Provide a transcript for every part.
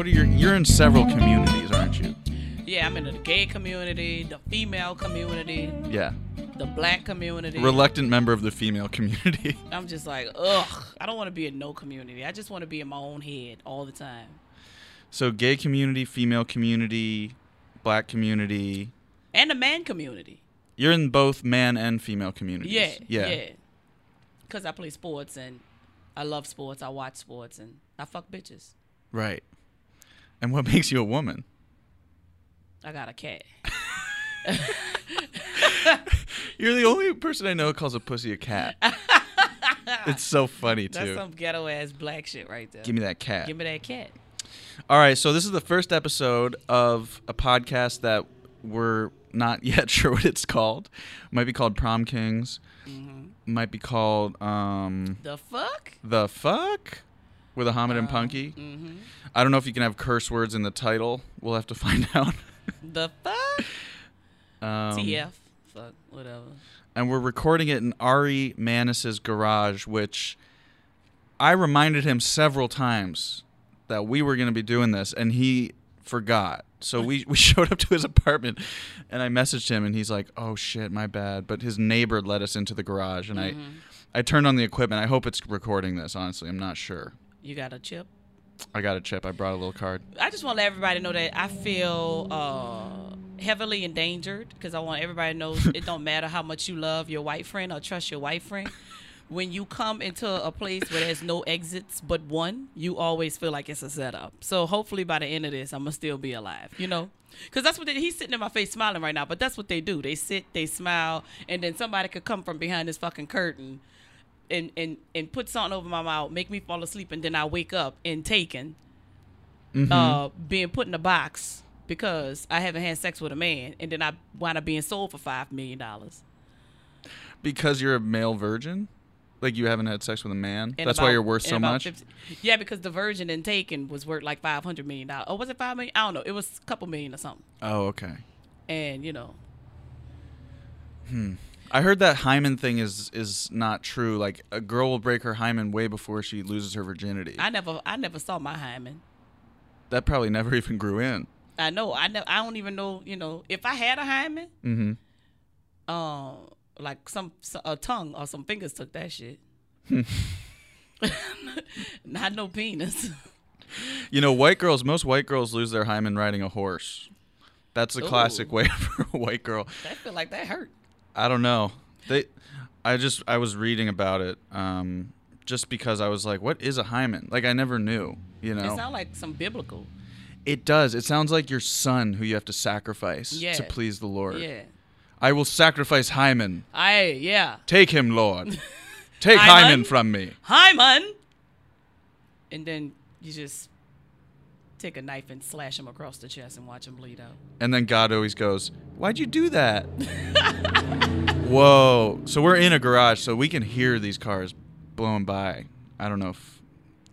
what are your? You're in several communities, aren't you? Yeah, I'm in the gay community, the female community, Yeah. the black community. Reluctant member of the female community. I'm just like, ugh. I don't want to be in no community. I just want to be in my own head all the time. So gay community, female community, black community. And the man community. You're in both man and female communities. Yeah, Yeah. yeah. Because I play sports and I love sports. I watch sports and I fuck bitches. Right. And what makes you a woman? I got a cat. You're the only person I know who calls a pussy a cat. it's so funny too. That's some ghetto ass black shit right there. Give me that cat. Give me that cat. All right, so this is the first episode of a podcast that we're not yet sure what it's called. Might be called Prom Kings. Might be called um The fuck? The Fuck with Ahamed and Punkie. Mm-hmm. I don't know if you can have curse words in the title. We'll have to find out. The fuck? Um, TF. Fuck. Whatever. and we're recording it in Ari Manis's garage, which I reminded him several times that we were going to be doing this, and he forgot. So we, we showed up to his apartment, and I messaged him, and he's like, "Oh shit, my bad." But his neighbor let us into the garage, and Mm-hmm. I I turned on the equipment. I hope it's recording this. Honestly, I'm not sure. You got a chip? I got a chip. I brought a little card. I just want to let everybody know that I feel uh, heavily endangered because I want everybody to know it don't matter how much you love your white friend or trust your white friend. When you come into a place where there's no exits but one, you always feel like it's a setup. So hopefully by the end of this, I'm gonna still be alive. You know, because that's what they, he's sitting in my face smiling right now. But that's what they do. They sit, they smile, and then somebody could come from behind this fucking curtain and and and put something over my mouth, make me fall asleep, and then I wake up and taken, uh, being put in a box because I haven't had sex with a man, and then I wind up being sold for five million dollars. Because you're a male virgin, like you haven't had sex with a man. And That's why you're worth so much. 50 yeah, because the Virgin and Taken was worth like five hundred million dollars. Oh, was it five million? I don't know. It was a couple million or something. Oh, okay. And you know, I heard that hymen thing is is not true. Like a girl will break her hymen way before she loses her virginity. I never, I never saw my hymen. that probably never even grew in. I know. I know. I don't even know. You know, if I had a hymen, Mm-hmm. um, like some a tongue or some fingers took that shit. Not no penis. You know, white girls. Most white girls lose their hymen riding a horse. That's a classic way for a white girl. I feel like that hurt. I don't know. They, I just I was reading about it. Um, just because I was like, what is a hymen? Like I never knew. You know. It sounds like some biblical. It does. It sounds like your son who you have to sacrifice Yeah. to please the Lord. Yeah. I will sacrifice Hymen. I yeah. Take him, Lord. Take Hymen? Hymen from me. Hymen. And then you just take a knife and slash him across the chest and watch him bleed out. And then God always goes, Why'd you do that? Whoa. So we're in a garage, so we can hear these cars blowing by. I don't know if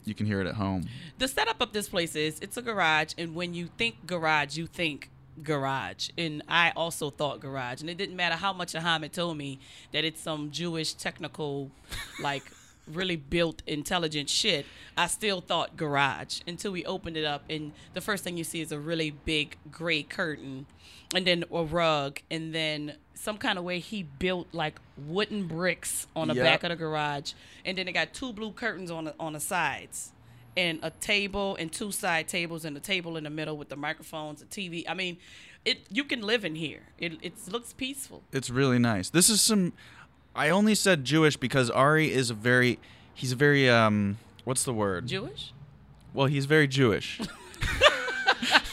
you can hear it at home. The setup of this place is it's a garage, and when you think garage, you think garage. And I also thought garage, and it didn't matter how much Ahamed told me that it's some Jewish technical, like really built intelligent shit. I still thought garage until we opened it up, and the first thing you see is a really big gray curtain, and then a rug, and then some kind of way he built like wooden bricks on the Yep. back of the garage, and then it got two blue curtains on the on the sides and a table and two side tables and a table in the middle with the microphones, a TV. I mean, it you can live in here. It it looks peaceful. It's really nice. This is some. I only said Jewish because Ari is a very. He's a very. um. What's the word? Jewish? Well, he's very Jewish.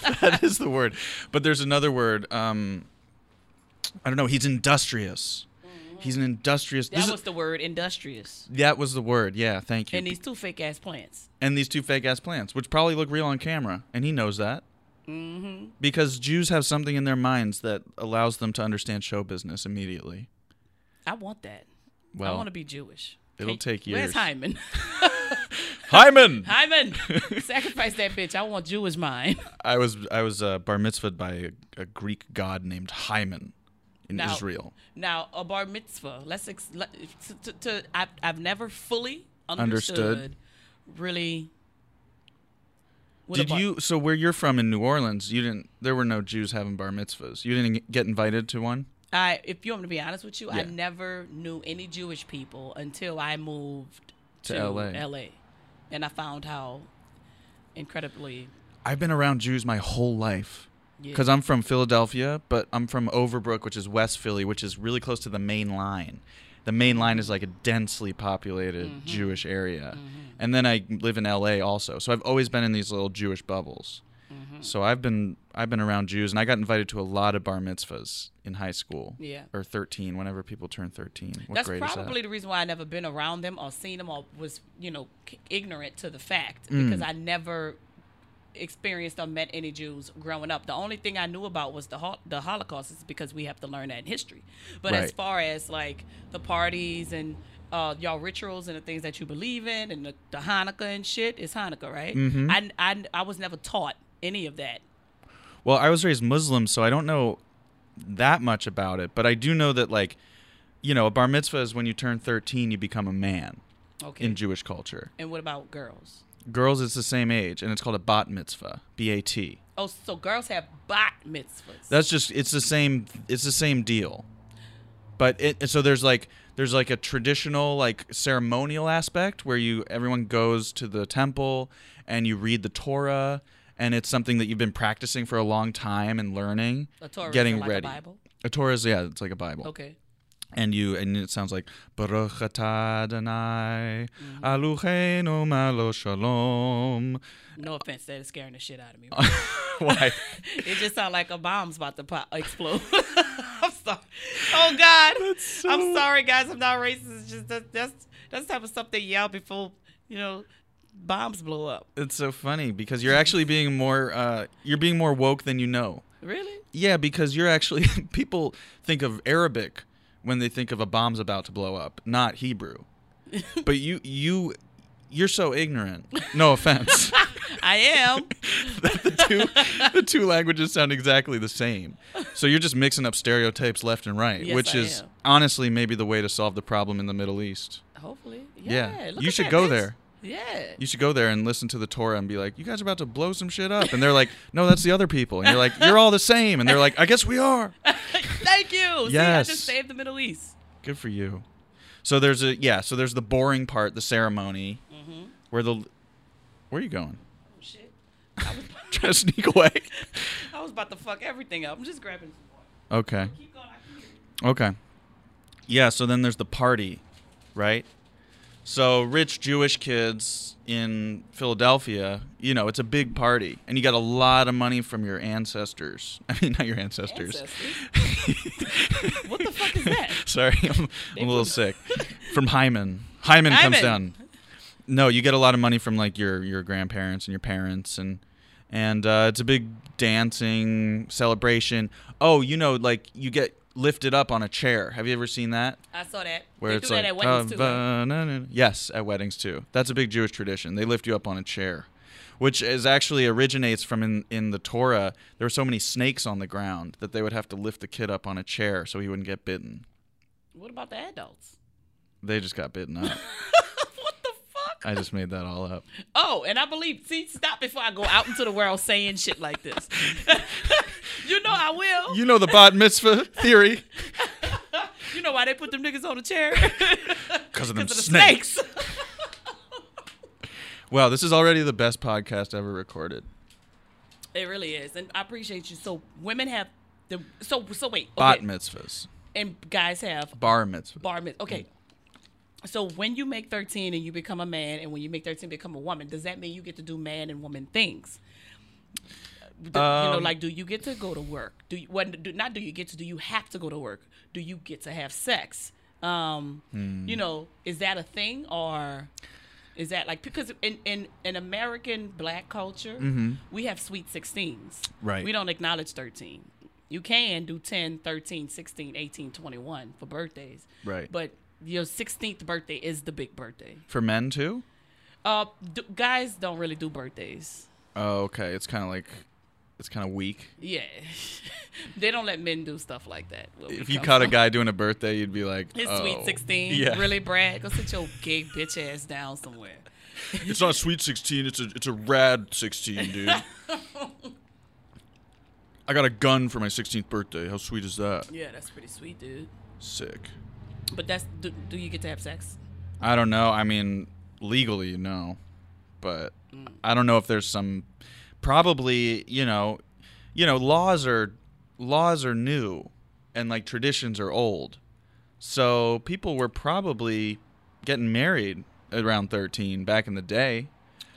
that is the word. But there's another word. Um, I don't know. He's industrious. He's an industrious. That is- was the word industrious. that was the word. Yeah, thank you. And these two fake ass plants. and these two fake ass plants, which probably look real on camera, and he knows that. Mm-hmm. Because Jews have something in their minds that allows them to understand show business immediately. I want that. I want to be Jewish. it'll take years. Where's. Hyman? Hyman. Hyman, sacrifice that bitch. I want Jewish mine. I was I was uh, bar mitzvahed by a, a Greek god named Hyman in Now- Israel. Now, a bar mitzvah. Let's ex- let, to, to, to I've, I've never fully Understood. understood, really Did about- you? So where you're from in New Orleans, you didn't. There were no Jews having bar mitzvahs. You didn't get invited to one. I, if you want me to be honest with you, I never knew any Jewish people until I moved To to, LA. LA, and I found how incredibly. I've been around Jews my whole life Yeah. because I'm from Philadelphia, but I'm from Overbrook, which is West Philly, which is really close to the main line. The main line is like a densely populated Mhm. Jewish area, Mhm, and then I live in LA also. So I've always been in these little Jewish bubbles. Mhm. So I've been I've been around Jews, and I got invited to a lot of bar mitzvahs in high school Yeah. or 13. Whenever people turn 13, what That's grade is that? probably the reason why I never been around them or seen them or was, you know, ignorant to the fact Mm. because I never experienced or met any Jews growing up. The only thing I knew about was the hol- the Holocaust is because we have to learn that in history. But as far as like the parties and uh, y'all rituals and the things that you believe in and the, the Hanukkah and shit, it's Hanukkah, right? Mhm. I, I, I was never taught any of that. Well, I was raised Muslim, so I don't know that much about it, but I do know that like, you know, a bar mitzvah is when you turn 13, you become a man Okay. in Jewish culture. and what about girls? Girls, it's the same age, and it's called a bat mitzvah, B A T. Oh, so girls have bat mitzvahs. That's just it's the same it's the same deal. But it so there's like there's like a traditional like ceremonial aspect where you everyone goes to the temple and you read the Torah and it's something that you've been practicing for a long time and learning. a Torah getting like ready. A Bible. A Torah is yeah, it's like a Bible. Okay. and you and it sounds like Baruch atah Adonai Mm-hmm. Eloheinu melech shalom. No offense, that is scaring the shit out of me. Why? it just sounds like a bomb's about to pop, explode. I'm sorry. Oh God, I'm sorry, guys. I'm not racist. It's just that, that's that's the type of stuff they yell before you know bombs blow up. It's so funny because you're actually being more uh, you're being more woke than you know. Really? Yeah, because you're actually people think of Arabic when they think of a bomb's about to blow up, not Hebrew. but you you you're so ignorant. No offense. I am. the two the two languages sound exactly the same. So you're just mixing up stereotypes left and right, Yes, which I is am. honestly maybe the way to solve the problem in the Middle East. Hopefully. Yeah. Yeah. You should go there. Yeah. You should go there and listen to the Torah and be like, "You guys are about to blow some shit up," and they're like, "No, that's the other people," and you're like, "You're all the same," and they're like, "I guess we are." Thank you. See, I Yes. just saved the Middle East. Good for you. So there's a yeah. So there's the boring part, the ceremony, Mm-hmm. where the where are you going? Oh, shit. I was, Trying to sneak away. I was about to fuck everything up. I'm just grabbing some water. Okay. Keep going. I can hear you. Okay. Yeah, so then there's the party, right? So rich Jewish kids in Philadelphia, you know, it's a big party, and you got a lot of money from your ancestors. I mean, not your ancestors. Ancestors? What the fuck is that? Sorry, I'm, I'm a little sick. From Hyman. Hyman comes down. No, you get a lot of money from like your your grandparents and your parents, and and uh, it's a big dancing celebration. Oh, you know, like you get lifted up on a chair. Have you ever seen that? I saw that. Where they it's do like that at weddings too. right? Yes, at weddings too. That's a big Jewish tradition. They lift you up on a chair, which is actually originates from in in the Torah. There were so many snakes on the ground that they would have to lift the kid up on a chair so he wouldn't get bitten. What about the adults? They just got bitten up. the? I just made that all up. Oh, and I believe. See, stop before I go out into the world saying shit like this. you know I will. You know the bat mitzvah theory. You know why they put them niggas on the chair? 'Cause of them the snakes. snakes. Wow, this is already the best podcast ever recorded. it really is, and I appreciate you. So women have the so so wait. Bat Okay. mitzvahs, and guys have bar mitzvahs. bar mitzvah. Okay. So when you make 13 and you become a man, and when you make 13 become a woman, does that mean you get to do man and woman things? The- you know, Um, like, do you get to go to work? Do you? What? Do, not do you get to? Do you have to go to work? Do you get to have sex? Um, Hmm. you know, is that a thing or? Is that like because in in, in American black culture, we have sweet 16s. Mm-hmm. Right. We don't acknowledge 13. You can do 10, 13, 16, 18, 21 for birthdays. Right. But your 16th birthday is the big birthday. For men too? Uh, d- guys don't really do birthdays. Oh, okay. It's kind of like it's kind of weak. Yeah. they don't let men do stuff like that. If you caught a guy doing a birthday, you'd be like, His oh. sweet 16, Yeah. really, Brad? Go sit your gay bitch ass down somewhere. It's not sweet 16. It's a it's a rad 16, dude. I got a gun for my 16th birthday. How sweet is that? Yeah, that's pretty sweet, dude. Sick. But that's do, do you get to have sex? I don't know. I mean, legally, no, but mm. I don't know if there's some. Probably, you know, you know, laws are laws are new, and like traditions are old. So people were probably getting married around 13 back in the day,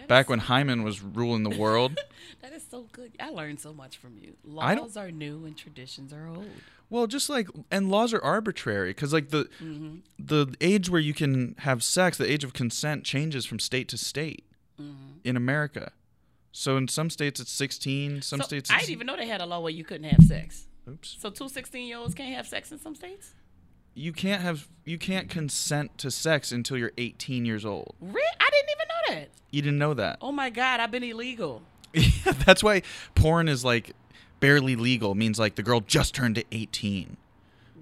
back when Hyman was ruling the world. That is so good. I learned so much from you. Laws are new and traditions are old. Well, just like and laws are arbitrary because like the Mm-hmm. the age where you can have sex, the age of consent changes from state to state Mm-hmm. in America. So in some states it's 16, some so states I didn't even know they had a law where you couldn't have sex. Oops. So two 16 year olds can't have sex in some states? You can't have you can't consent to sex until you're 18 years old. Really? I didn't even know that. You didn't know that. Oh my God, I've been illegal. Yeah, that's why porn is like barely legal means like the girl just turned to 18.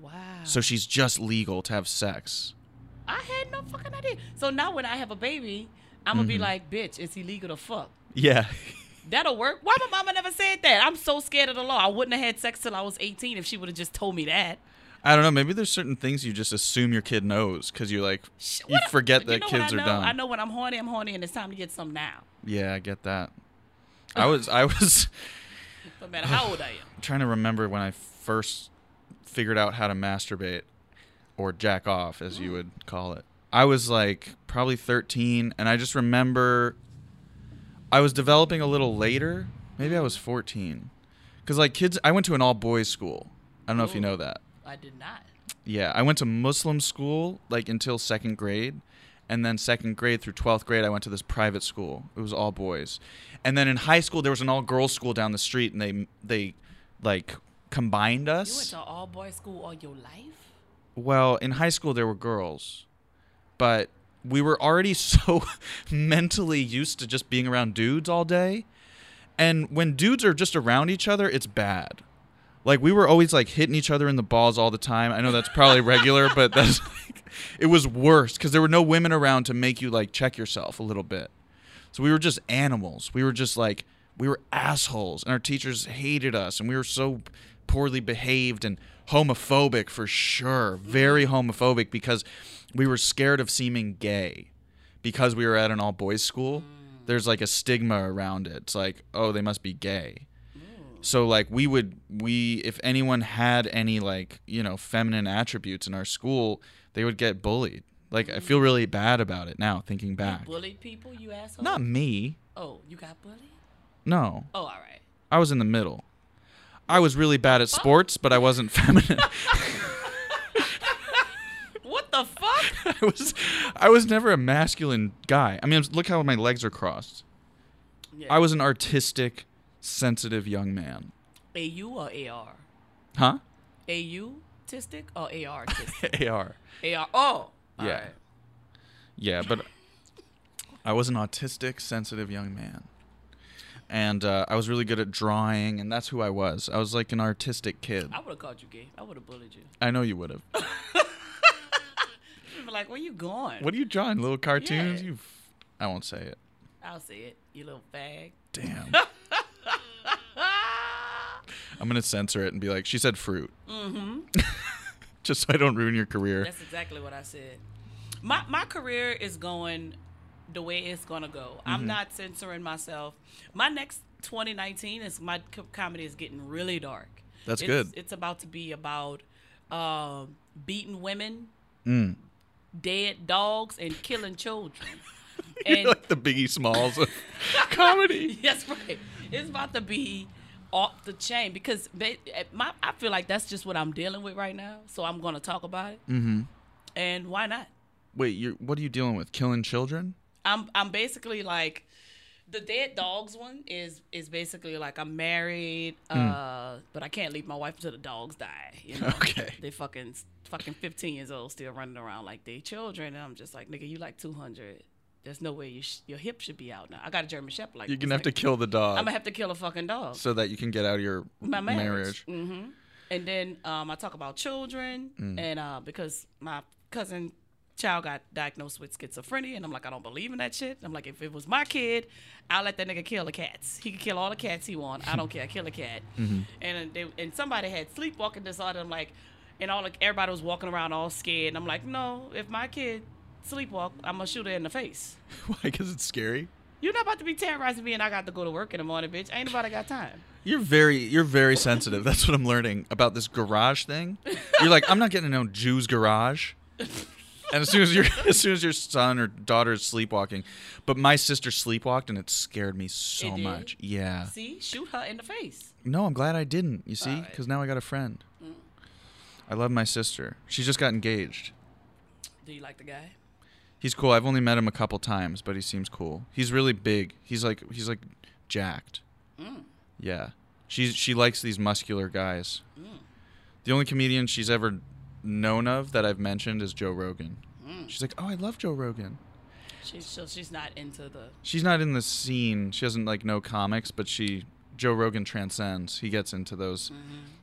Wow. So she's just legal to have sex. I had no fucking idea. So now when I have a baby, I'm gonna be mm-hmm. like, bitch, it's illegal to fuck. Yeah. That'll work. Why my mama never said that? I'm so scared of the law. I wouldn't have had sex till I was 18 if she would have just told me that. I don't know. Maybe there's certain things you just assume your kid knows because you're like, you if- forget you that kids are dumb. I know when I'm horny, I'm horny, and it's time to get some now. Yeah, I get that. I was I was No matter how old I am. trying to remember when I first figured out how to masturbate or jack off, as you mm. would call it. I was like probably 13, and I just remember I was developing a little later. Maybe I was 14, because like kids, I went to an all boys school. I don't know if you know that. I did not. Yeah, I went to Muslim school like until second grade, and then second grade through twelfth grade, I went to this private school. It was all boys, and then in high school there was an all girls school down the street, and they they like combined us. You went to all boys school all your life? Well, in high school there were girls, but we were already so mentally used to just being around dudes all day, and when dudes are just around each other, it's bad. Like we were always like hitting each other in the balls all the time. I know that's probably regular, but that's like, it was worse because there were no women around to make you like check yourself a little bit. So we were just animals. We were just like we were assholes, and our teachers hated us, and we were so poorly behaved and homophobic for sure, very homophobic because we were scared of seeming gay because we were at an all boys school. There's like a stigma around it. It's like, oh, they must be gay. So like we would we if anyone had any like, you know, feminine attributes in our school, they would get bullied. Like I feel mm. really bad about it now thinking back. Bullied people, you asshole? Not me. Oh, you got bullied? No. Oh, all right. I was in the middle. I was really bad at sports, but I wasn't feminine. What the fuck? I was I was never a masculine guy. I mean, look how my legs are crossed. Yeah. I was an artistic, sensitive young man. AU or AR? Huh? AU tistic or AR tistic? AR. AR. Oh. All Yeah. right. Yeah, but I was an autistic, sensitive young man. And uh, I was really good at drawing, and that's who I was. I was like an artistic kid. I would have called you gay. I would have bullied you. I know you would have. Like, where you going? What are you drawing? Little cartoons? Yeah. You, I won't say it. I'll say it, you little fag. Damn. I'm gonna censor it and be like, she said fruit, mm-hmm. just so I don't ruin your career. That's exactly what I said. My my career is going the way it's gonna go. Mm-hmm. I'm not censoring myself. My next 2019 is my co- comedy is getting really dark. That's It's- good. It's about to be about um, beating women, Mm. dead dogs, and killing children. You're and like the Biggie Smalls of comedy. That's right. It's about to be off the chain because ba- at my, I feel like that's just what I'm dealing with right now. So I'm going to talk about it. Mm-hmm. And why not? Wait, you're what are you dealing with? Killing children? I'm I'm basically like the dead dogs one is is basically like I'm married, uh, but I can't leave my wife until the dogs die. You know, Okay. they fucking fucking 15 years old still running around like they children, and I'm just like, nigga, you like 200. There's no way you sh- your hip should be out now. I got a German Shepherd. Like You're gonna have to kill the dog I'm gonna have to kill a fucking dog. so that you can get out of your my marriage. marriage. hmm And then um, I talk about children, Mm. and uh, because my cousin child got diagnosed with schizophrenia, and I'm like, I don't believe in that shit. I'm like, if it was my kid, I'll let that nigga kill the cats. He can kill all the cats he want. I don't care. Kill a cat. And they, and somebody had sleepwalking disorder. I'm like, and all like everybody was walking around all scared. And I'm like, no, if my kid sleepwalk, I'm gonna shoot her in the face. Why? Because it's scary. You're not about to be terrorizing me, and I got to go to work in the morning, bitch. Ain't nobody got time. You're very you're very sensitive. That's what I'm learning about this garage thing. You're like, I'm not getting no Jew's garage. And as soon as your as soon as your son or daughter is sleepwalking, but my sister sleepwalked and it scared me so much. Yeah. See, shoot her in the face. No, I'm glad I didn't. You see. Mm. because now I got a friend. I love my sister. She just got engaged. Do you like the guy? He's cool. I've only met him a couple times, but he seems cool. He's really big. He's like he's like jacked. Mm. Yeah. She's she likes these muscular guys. Mm. The only comedian she's ever known of that I've mentioned is Joe Rogan. Mm. She's like, "Oh, I love Joe Rogan." She's so she's not into the. She's not in the scene. She doesn't like know comics, but she Joe Rogan transcends. He gets into those.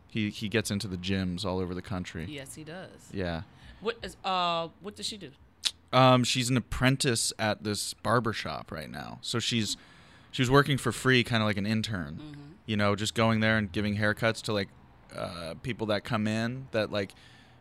He he gets into the gyms all over the country. Yes, he does. Yeah. What is uh? What does she do? Um, she's an apprentice at this barber shop right now. So she's she was working for free, kind of like an intern. You know, just going there and giving haircuts to like uh, people that come in. That like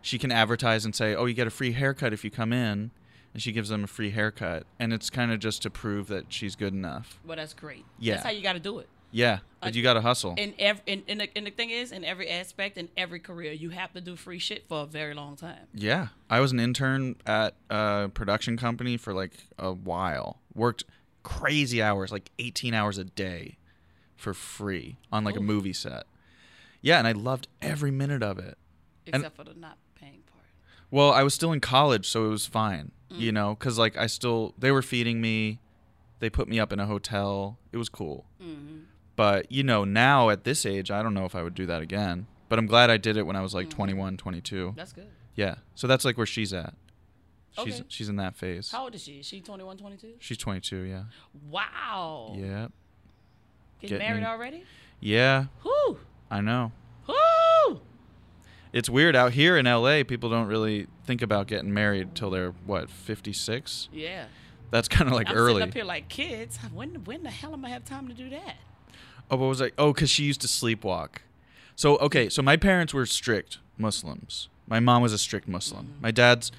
she can advertise and say, "Oh, you get a free haircut if you come in," and she gives them a free haircut. And it's kind of just to prove that she's good enough. Well, that's great. Yeah. That's how you got to do it. Yeah, but you got to hustle. And every and, and, the, and the thing is, in every aspect, in every career, you have to do free shit for a very long time. Yeah, I was an intern at a production company for like a while. Worked crazy hours, like 18 hours a day for free on like a movie set. Yeah, and I loved every minute of it. And- Except for the not paying part. Well, I was still in college, so it was fine, Mm. you know, cuz like I still they were feeding me. They put me up in a hotel. It was cool. Mm-hmm. But, you know, now at this age, I don't know if I would do that again. But I'm glad I did it when I was like mm-hmm. 21, 22. That's good. Yeah. So that's like where she's at. She's Okay. she's in that phase. How old is she? Is she 21, 22? She's 22, yeah. Wow. Yeah. Getting Getting- married already? Yeah, Whoo! I know. Whoo! It's weird out here in LA, people don't really think about getting married till they're what, 56? Yeah. That's kind of like early. I'm early. sitting up here like kids. When when the hell am I have time to do that? Oh, what was I? Oh, cuz she used to sleepwalk. So, okay, so my parents were strict Muslims. My mom was a strict Muslim. Mm-hmm. My dad's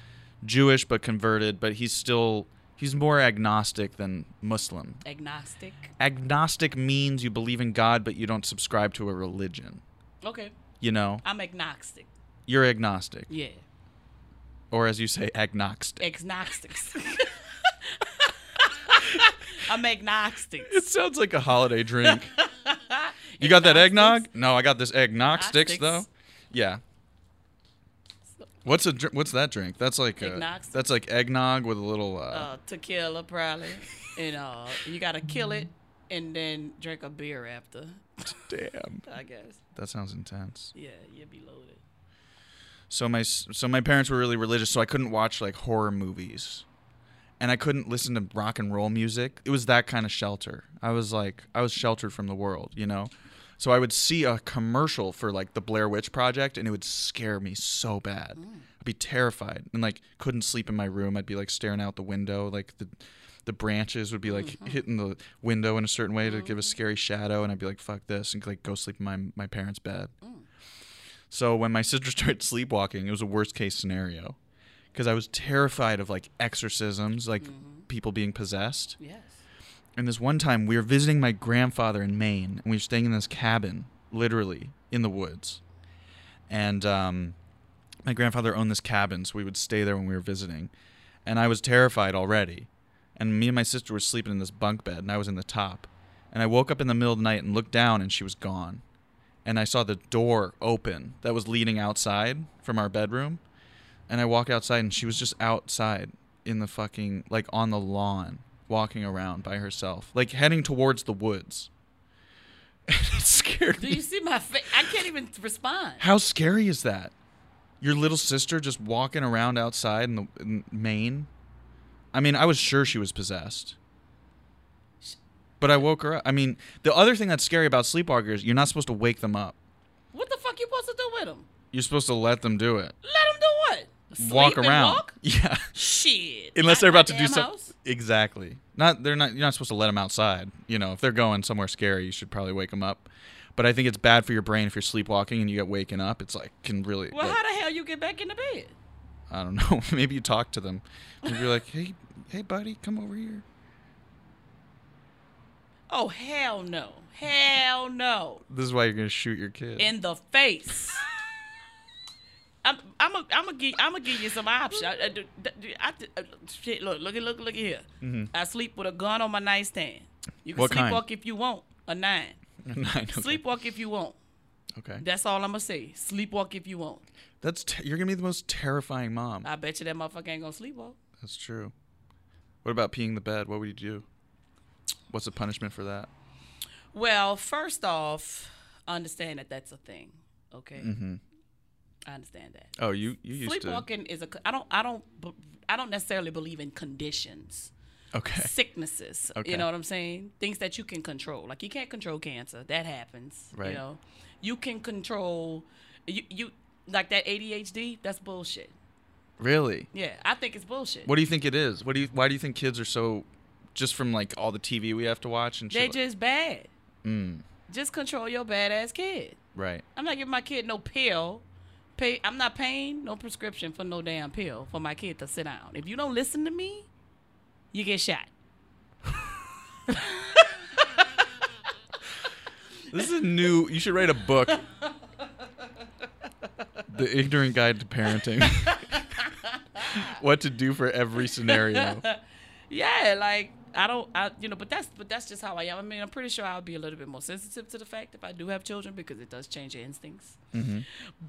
Jewish but converted, but he's still he's more agnostic than Muslim. Agnostic. Agnostic means you believe in God but you don't subscribe to a religion. Okay. You know, I'm agnostic. you're agnostic. Yeah. Or as you say, agnostic. Agnostics. I'm agnostic. It sounds like a holiday drink. you got that eggnog? No, I got this eggnog sticks Agnostics. though. Yeah. What's a dr- what's that drink? That's like a, that's like eggnog with a little. Uh, Uh, tequila probably. And uh, you gotta kill it and then drink a beer after. damn, I guess. that sounds intense. Yeah, you'd be loaded. So my so my parents were really religious, so I couldn't watch like horror movies, and I couldn't listen to rock and roll music. It was that kind of shelter. I was like I was sheltered from the world, you know. So I would see a commercial for like the Blair Witch Project, and it would scare me so bad. Mm. I'd be terrified and like couldn't sleep in my room. I'd be like staring out the window, like the the branches would be like mm-hmm. hitting the window in a certain way to give a oh. scary shadow, and I'd be like, "Fuck this," and like go sleep in my my parents' bed. Mm. So when my sister started sleepwalking, it was a worst case scenario because I was terrified of like exorcisms, like people being possessed. Yes. And this one time we were visiting my grandfather in Maine, and we were staying in this cabin, literally in the woods. And um, my grandfather owned this cabin, so we would stay there when we were visiting. And I was terrified already. And me and my sister were sleeping in this bunk bed, and I was in the top. And I woke up in the middle of the night and looked down, and she was gone. And I saw the door open that was leading outside from our bedroom. And I walk outside, and she was just outside in the fucking, like on the lawn, walking around by herself, like heading towards the woods. it scared Do me. you see my face? I can't even respond. How scary is that? Your little sister just walking around outside in, the, in Maine? I mean, I was sure she was possessed. But I woke her up. I mean, the other thing that's scary about sleepwalkers, you're not supposed to wake them up. What the fuck you supposed to do with them? You're supposed to let them do it. Let them do what? Walk Sleep and around. walk? Yeah. Shit. Unless they're about to do something. Exactly. Not they're not. You're not supposed to let them outside. You know, if they're going somewhere scary, you should probably wake them up. But I think it's bad for your brain if you're sleepwalking and you get waken up. It's like can really. Well, like, how the hell you get back in the bed? I don't know. Maybe you talk to them. Maybe you're like, hey, hey, buddy, come over here. Oh hell no, hell no, This is why you're gonna shoot your kid. in the face. I'm I'm a, I'm gonna give I'm gonna give you some options. I, I, I, I- shit, look look at look look at here. I sleep with a gun on my nightstand. You can Mm-hmm. What kind? sleepwalk if you want. A nine. Nine, okay. Sleepwalk if you want. Okay. That's all I'm gonna say. Sleepwalk if you want. That's te- you're gonna be the most terrifying mom. I bet you that motherfucker ain't gonna sleepwalk. That's true. What about peeing the bed? What would you do? What's the punishment for that? Well, first off, understand that that's a thing. Okay. Mm-hmm. I understand that. Oh, you you used Sleepwalking is a. I don't. I don't. I don't necessarily believe in conditions. Okay. sicknesses. Okay. You know what I'm saying? Things that you can control. Like you can't control cancer. That happens. Right. You know, you can control. You you like that ADHD. That's bullshit. Really? Yeah, I think it's bullshit. What do you think it is? What do you? Why do you think kids are so? Just from like all the TV we have to watch and they shit. just bad. mm, Just control your badass kid. right. I'm not giving my kid no pill. Pay. I'm not paying no prescription for no damn pill for my kid to sit down. If you don't listen to me, you get shot. This is a new. You should write a book. the ignorant guide to parenting. what to do for every scenario. Yeah, like I don't, I you know, but that's but that's just how I am. I mean, I'm pretty sure I'll be a little bit more sensitive to the fact if I do have children because it does change your instincts. Mm-hmm.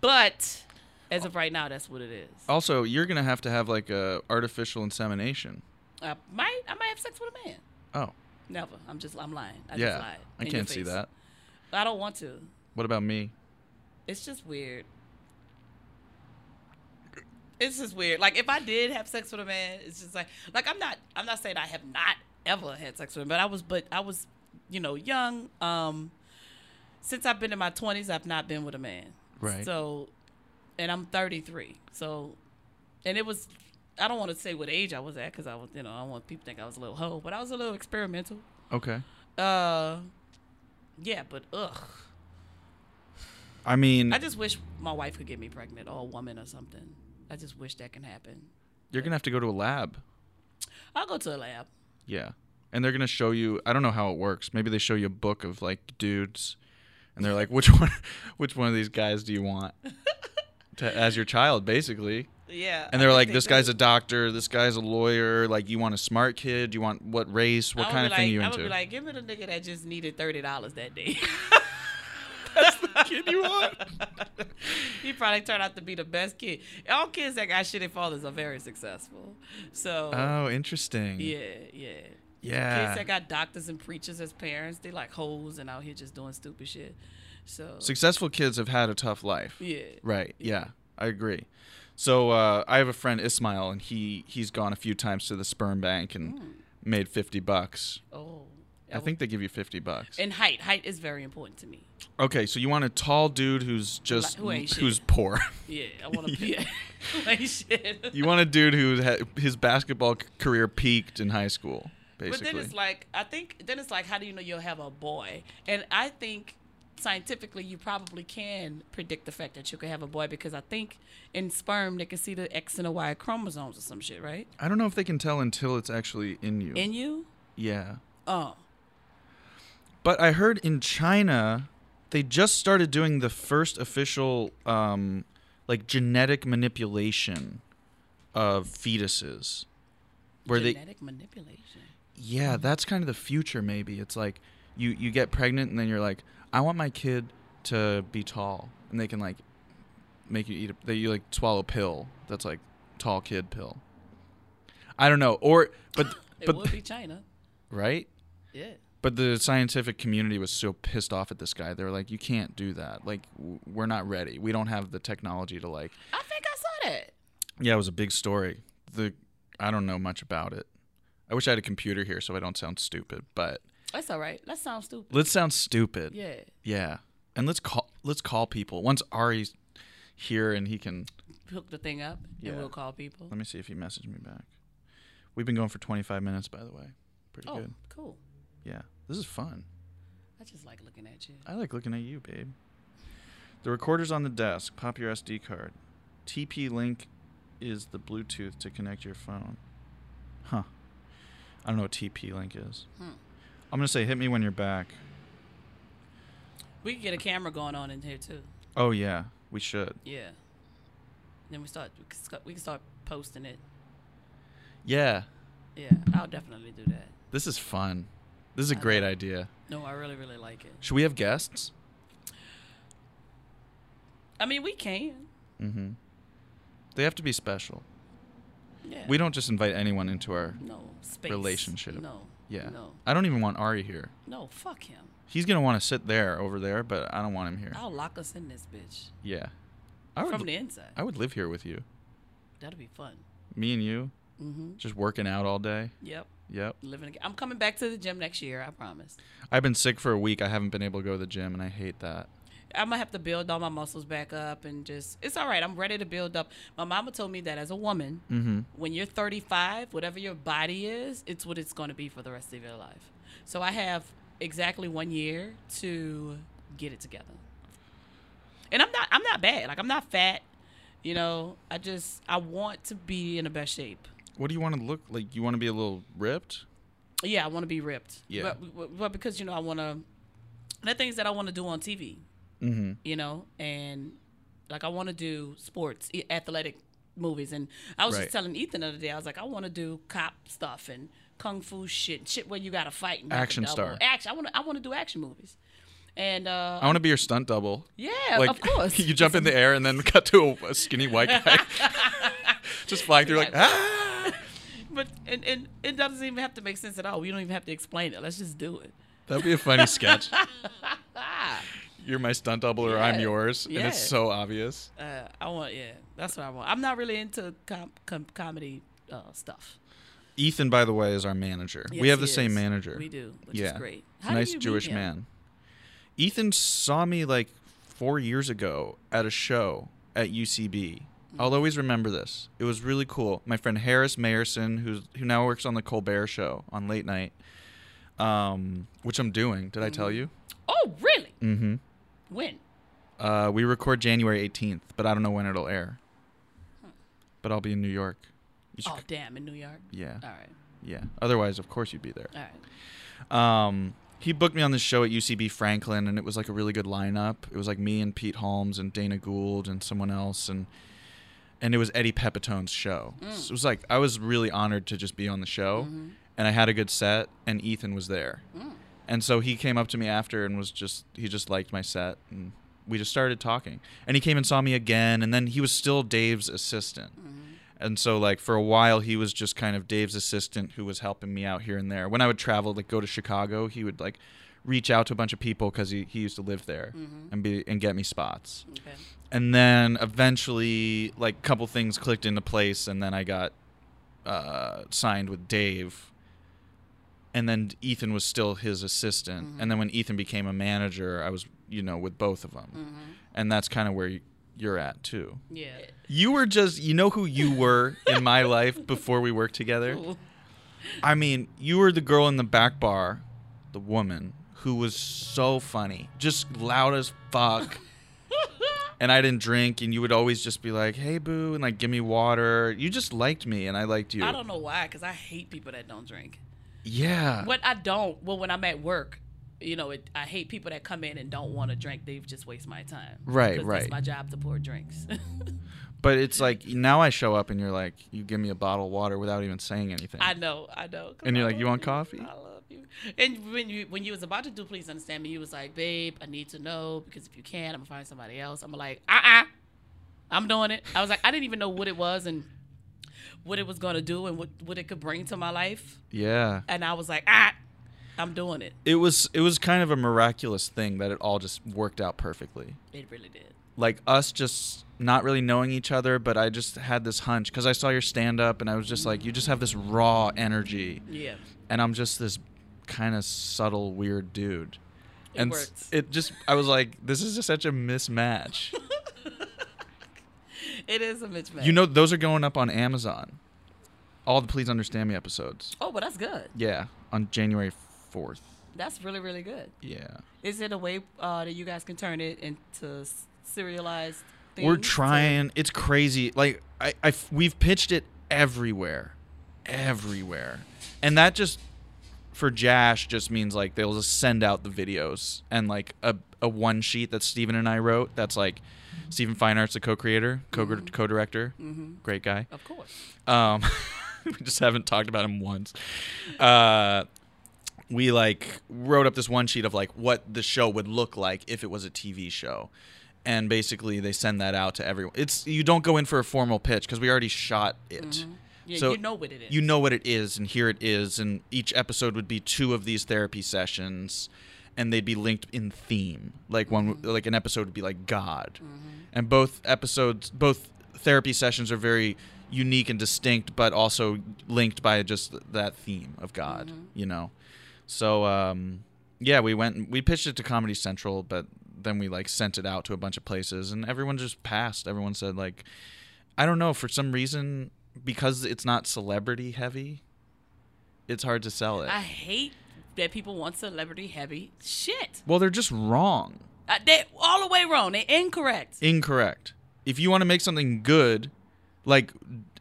But as of right now, that's what it is. Also, you're gonna have to have like a artificial insemination. I might, I might have sex with a man. Oh, Never. I'm just, I'm lying. I just yeah. lied. I can't see that. I don't want to. What about me? It's just weird. It's just weird. Like if I did have sex with a man, it's just like like I'm not I'm not saying I have not ever had sex with him, but I was but I was, you know, young. Um since I've been in my twenties I've not been with a man. Right. So and I'm thirty three. So and it was I don't want to say what age I was at because I was, you know, I don't want people to think I was a little hoe, but I was a little experimental. Okay. Uh, yeah, but ugh, I mean, I just wish my wife could get me pregnant or a woman or something. I just wish that can happen. you're gonna have to go to a lab. I'll go to a lab. Yeah. And they're gonna show you. I don't know how it works. Maybe they show you a book of like dudes, and they're like, which one, which one of these guys do you want to as your child, basically? Yeah. And they're like, this guy's a doctor, this guy's a lawyer. Like, you want a smart kid? You want what race? What kind of thing you I into? would be like, give me the nigga that just needed thirty dollars that day. kid you want? he probably turned out to be the best kid. All kids that got shitty fathers are very successful. So Oh, interesting. yeah, yeah. Yeah. Kids that got doctors and preachers as parents, they like hoes and out here just doing stupid shit. So Successful kids have had a tough life. yeah, Right. Yeah, I agree. So uh, I have a friend Ismail, and he he's gone a few times to the sperm bank and Mm. made fifty bucks. Oh, I think they give you fifty bucks. And height, height is very important to me. Okay, so you want a tall dude who's just who ain't shit. who's poor. Yeah, I want to be like shit. you want a dude who had his basketball career peaked in high school, basically. But then it's like I think then it's like how do you know you'll have a boy? And I think scientifically you probably can predict the fact that you could have a boy because I think in sperm they can see the X and the Y chromosomes or some shit, right? I don't know if they can tell until it's actually in you. In you? yeah. Oh. But I heard in China, they just started doing the first official, um, like genetic manipulation of fetuses, where they, Genetic manipulation. yeah, that's kind of the future. Maybe it's like you you get pregnant and then you're like, I want my kid to be tall, and they can like make you eat. A, they you like swallow a pill that's like tall kid pill. I don't know, or but It but would be China. right. Yeah. But the scientific community was so pissed off at this guy. They were like, "You can't do that. Like, we're not ready. We don't have the technology to like." I think I saw that. Yeah, it was a big story. The I don't know much about it. I wish I had a computer here so I don't sound stupid. But That's all right. Let's sound stupid. let's sound stupid. Yeah. Yeah, and let's call let's call people once Ari's here and he can hook the thing up Yeah. and we'll call people. Let me see if he messaged me back. We've been going for 25 minutes, by the way. Pretty Oh, good. cool. Yeah. This is fun. I just like looking at you. I like looking at you, babe. The recorder's on the desk. Pop your SD card. TP Link is the Bluetooth to connect your phone. Huh. I don't know what TP Link is. Hmm. I'm going to say hit me when you're back. We can get a camera going on in here too. Oh, yeah. We should. Yeah. Then we start. We can start, we can start posting it. Yeah. Yeah, I'll definitely do that. This is fun. This is a I great idea. No, I really, really like it. Should we have guests? I mean, we can. Mm-hmm. They have to be special. Yeah. We don't just invite anyone into our. No space. relationship. No. Yeah. No. I don't even want Ari here. No. Fuck him. He's gonna want to sit there over there, but I don't want him here. I'll lock us in this bitch Yeah. I would. from the inside. I would live here with you. That'd be fun. Me and you, Mm-hmm. just working out all day. Yep. Yep. Living. I'm coming back to the gym next year. I promise. I've been sick for a week. I haven't been able to go to the gym, and I hate that. I'm gonna have to build all my muscles back up and just. It's all right. I'm ready to build up. My mama told me that as a woman, Mm-hmm. when you're 35, whatever your body is, it's what it's going to be for the rest of your life. So I have exactly one year to get it together. And I'm not I'm not bad. Like I'm not fat. You know, I just I want to be in the best shape. What do you want to look like? You want to be a little ripped? Yeah, I want to be ripped. Yeah. But, but because you know I want to the things that I want to do on TV, Mm-hmm. you know, and like I want to do sports, athletic movies, and I was Right. just telling Ethan the other day, I was like, I want to do cop stuff and kung fu shit, shit where you got to fight. And you have to Action star. Action. I want to. I want to do action movies, and uh, I want to be your stunt double. yeah, like of course. you jump in the air and then cut to a, a skinny white guy, just flying through like ah. But and, and it doesn't even have to make sense at all. We don't even have to explain it. Let's just do it. That'd be a funny sketch. You're my stunt double, or I'm Yeah. yours, and it's so obvious. Uh, I want. Yeah, that's what I want. I'm not really into com- com- comedy uh, stuff. Ethan, by the way, is our manager. we have the he same is. manager. We do, which yeah, is great. Nice Jewish man. Ethan saw me like four years ago at a show at UCB. I'll always remember this. It was really cool. My friend Harris Mayersohn, who's who now works on the Colbert Show on late night, um, which I'm doing. Did I tell you? Oh, really? Mm-hmm. When? Uh, we record January 18th, but I don't know when it'll air. But I'll be in New York. Oh, damn, in New York. Yeah, All right, yeah. Otherwise, of course, you'd be there. all right. Um, he booked me on this show at UCB Franklin, and it was like a really good lineup. It was like me and Pete Holmes and Dana Gould and someone else, and and it was Eddie Pepitone's show. Mm. So it was like I was really honored to just be on the show, Mm-hmm. and I had a good set, and Ethan was there, Mm. and so he came up to me after and was just he just liked my set, and we just started talking, and he came and saw me again, and then he was still Dave's assistant. And so, like for a while, he was just kind of Dave's assistant who was helping me out here and there. When I would travel, like go to Chicago, he would like reach out to a bunch of people because he, he used to live there Mhm. and be and get me spots. Okay. And then eventually, like a couple things clicked into place, and then I got uh, signed with Dave. And then Ethan was still his assistant. Mhm. And then when Ethan became a manager, I was you know with both of them. Mm-hmm. And that's kind of where you- you're at too. Yeah. You were just, you know who you were in my life before we worked together? Ooh. I mean, you were the girl in the back bar, the woman, who was so funny, just loud as fuck. and I didn't drink, and you would always just be like, hey, boo, and like give me water. You just liked me, and I liked you. I don't know why, because I hate people that don't drink. Yeah. What I don't, well, when I'm at work, you know, it, I hate people that come in and don't want to drink. They've just waste my time. Right, right. It's my job to pour drinks. But it's like, now I show up, and you're like, you give me a bottle of water without even saying anything. I know, I know. And you're like, "You want coffee?" I you. And when you when you was about to do, please understand me. You was like, babe, I need to know because if you can, I'm gonna find somebody else. I'm like, uh, uh I'm doing it. I was like, I didn't even know what it was and what it was gonna do and what what it could bring to my life. yeah. And I was like, ah, I'm doing it. It was it was kind of a miraculous thing that it all just worked out perfectly. It really did. like us just not really knowing each other, but I just had this hunch because I saw your stand up and I was just like, you just have this raw energy, Yeah. and I'm just this kind of subtle, weird dude. It and works. it just, I was like, this is just such a mismatch. It is a mismatch. You know, those are going up on Amazon. All the Please Understand Me episodes. Oh, but that's good. Yeah, on January 4th. That's really really good. Yeah. Is it a way uh, that you guys can turn it into serialized? Things? We're trying. It's crazy. Like I, I, we've pitched it everywhere, everywhere, and that just for Jash just means like they'll just send out the videos and like a a one sheet that Steven and I wrote. That's like Stephen Fine Arts, the co-creator, co Mm-hmm. co-director, Mhm. great guy. Of course. Um, we just haven't talked about him once. Uh, we like wrote up this one sheet of like what the show would look like if it was a TV show, and basically they send that out to everyone. It's you don't go in for a formal pitch because we already shot it. Yeah, So you know what it is. You know what it is, and here it is, and each episode would be two of these therapy sessions, and they'd be linked in theme. Like one, like an episode would be like God, and both episodes, both therapy sessions are very unique and distinct, but also linked by just that theme of God. You know, so um, yeah, we went, we pitched it to Comedy Central, but then we like sent it out to a bunch of places, and everyone just passed. Everyone said like, I don't know, for some reason, because it's not celebrity heavy, it's hard to sell it. I hate that people want celebrity heavy shit. well, they're just wrong. Uh, they all the way wrong. They're incorrect. Incorrect. If you want to make something good, like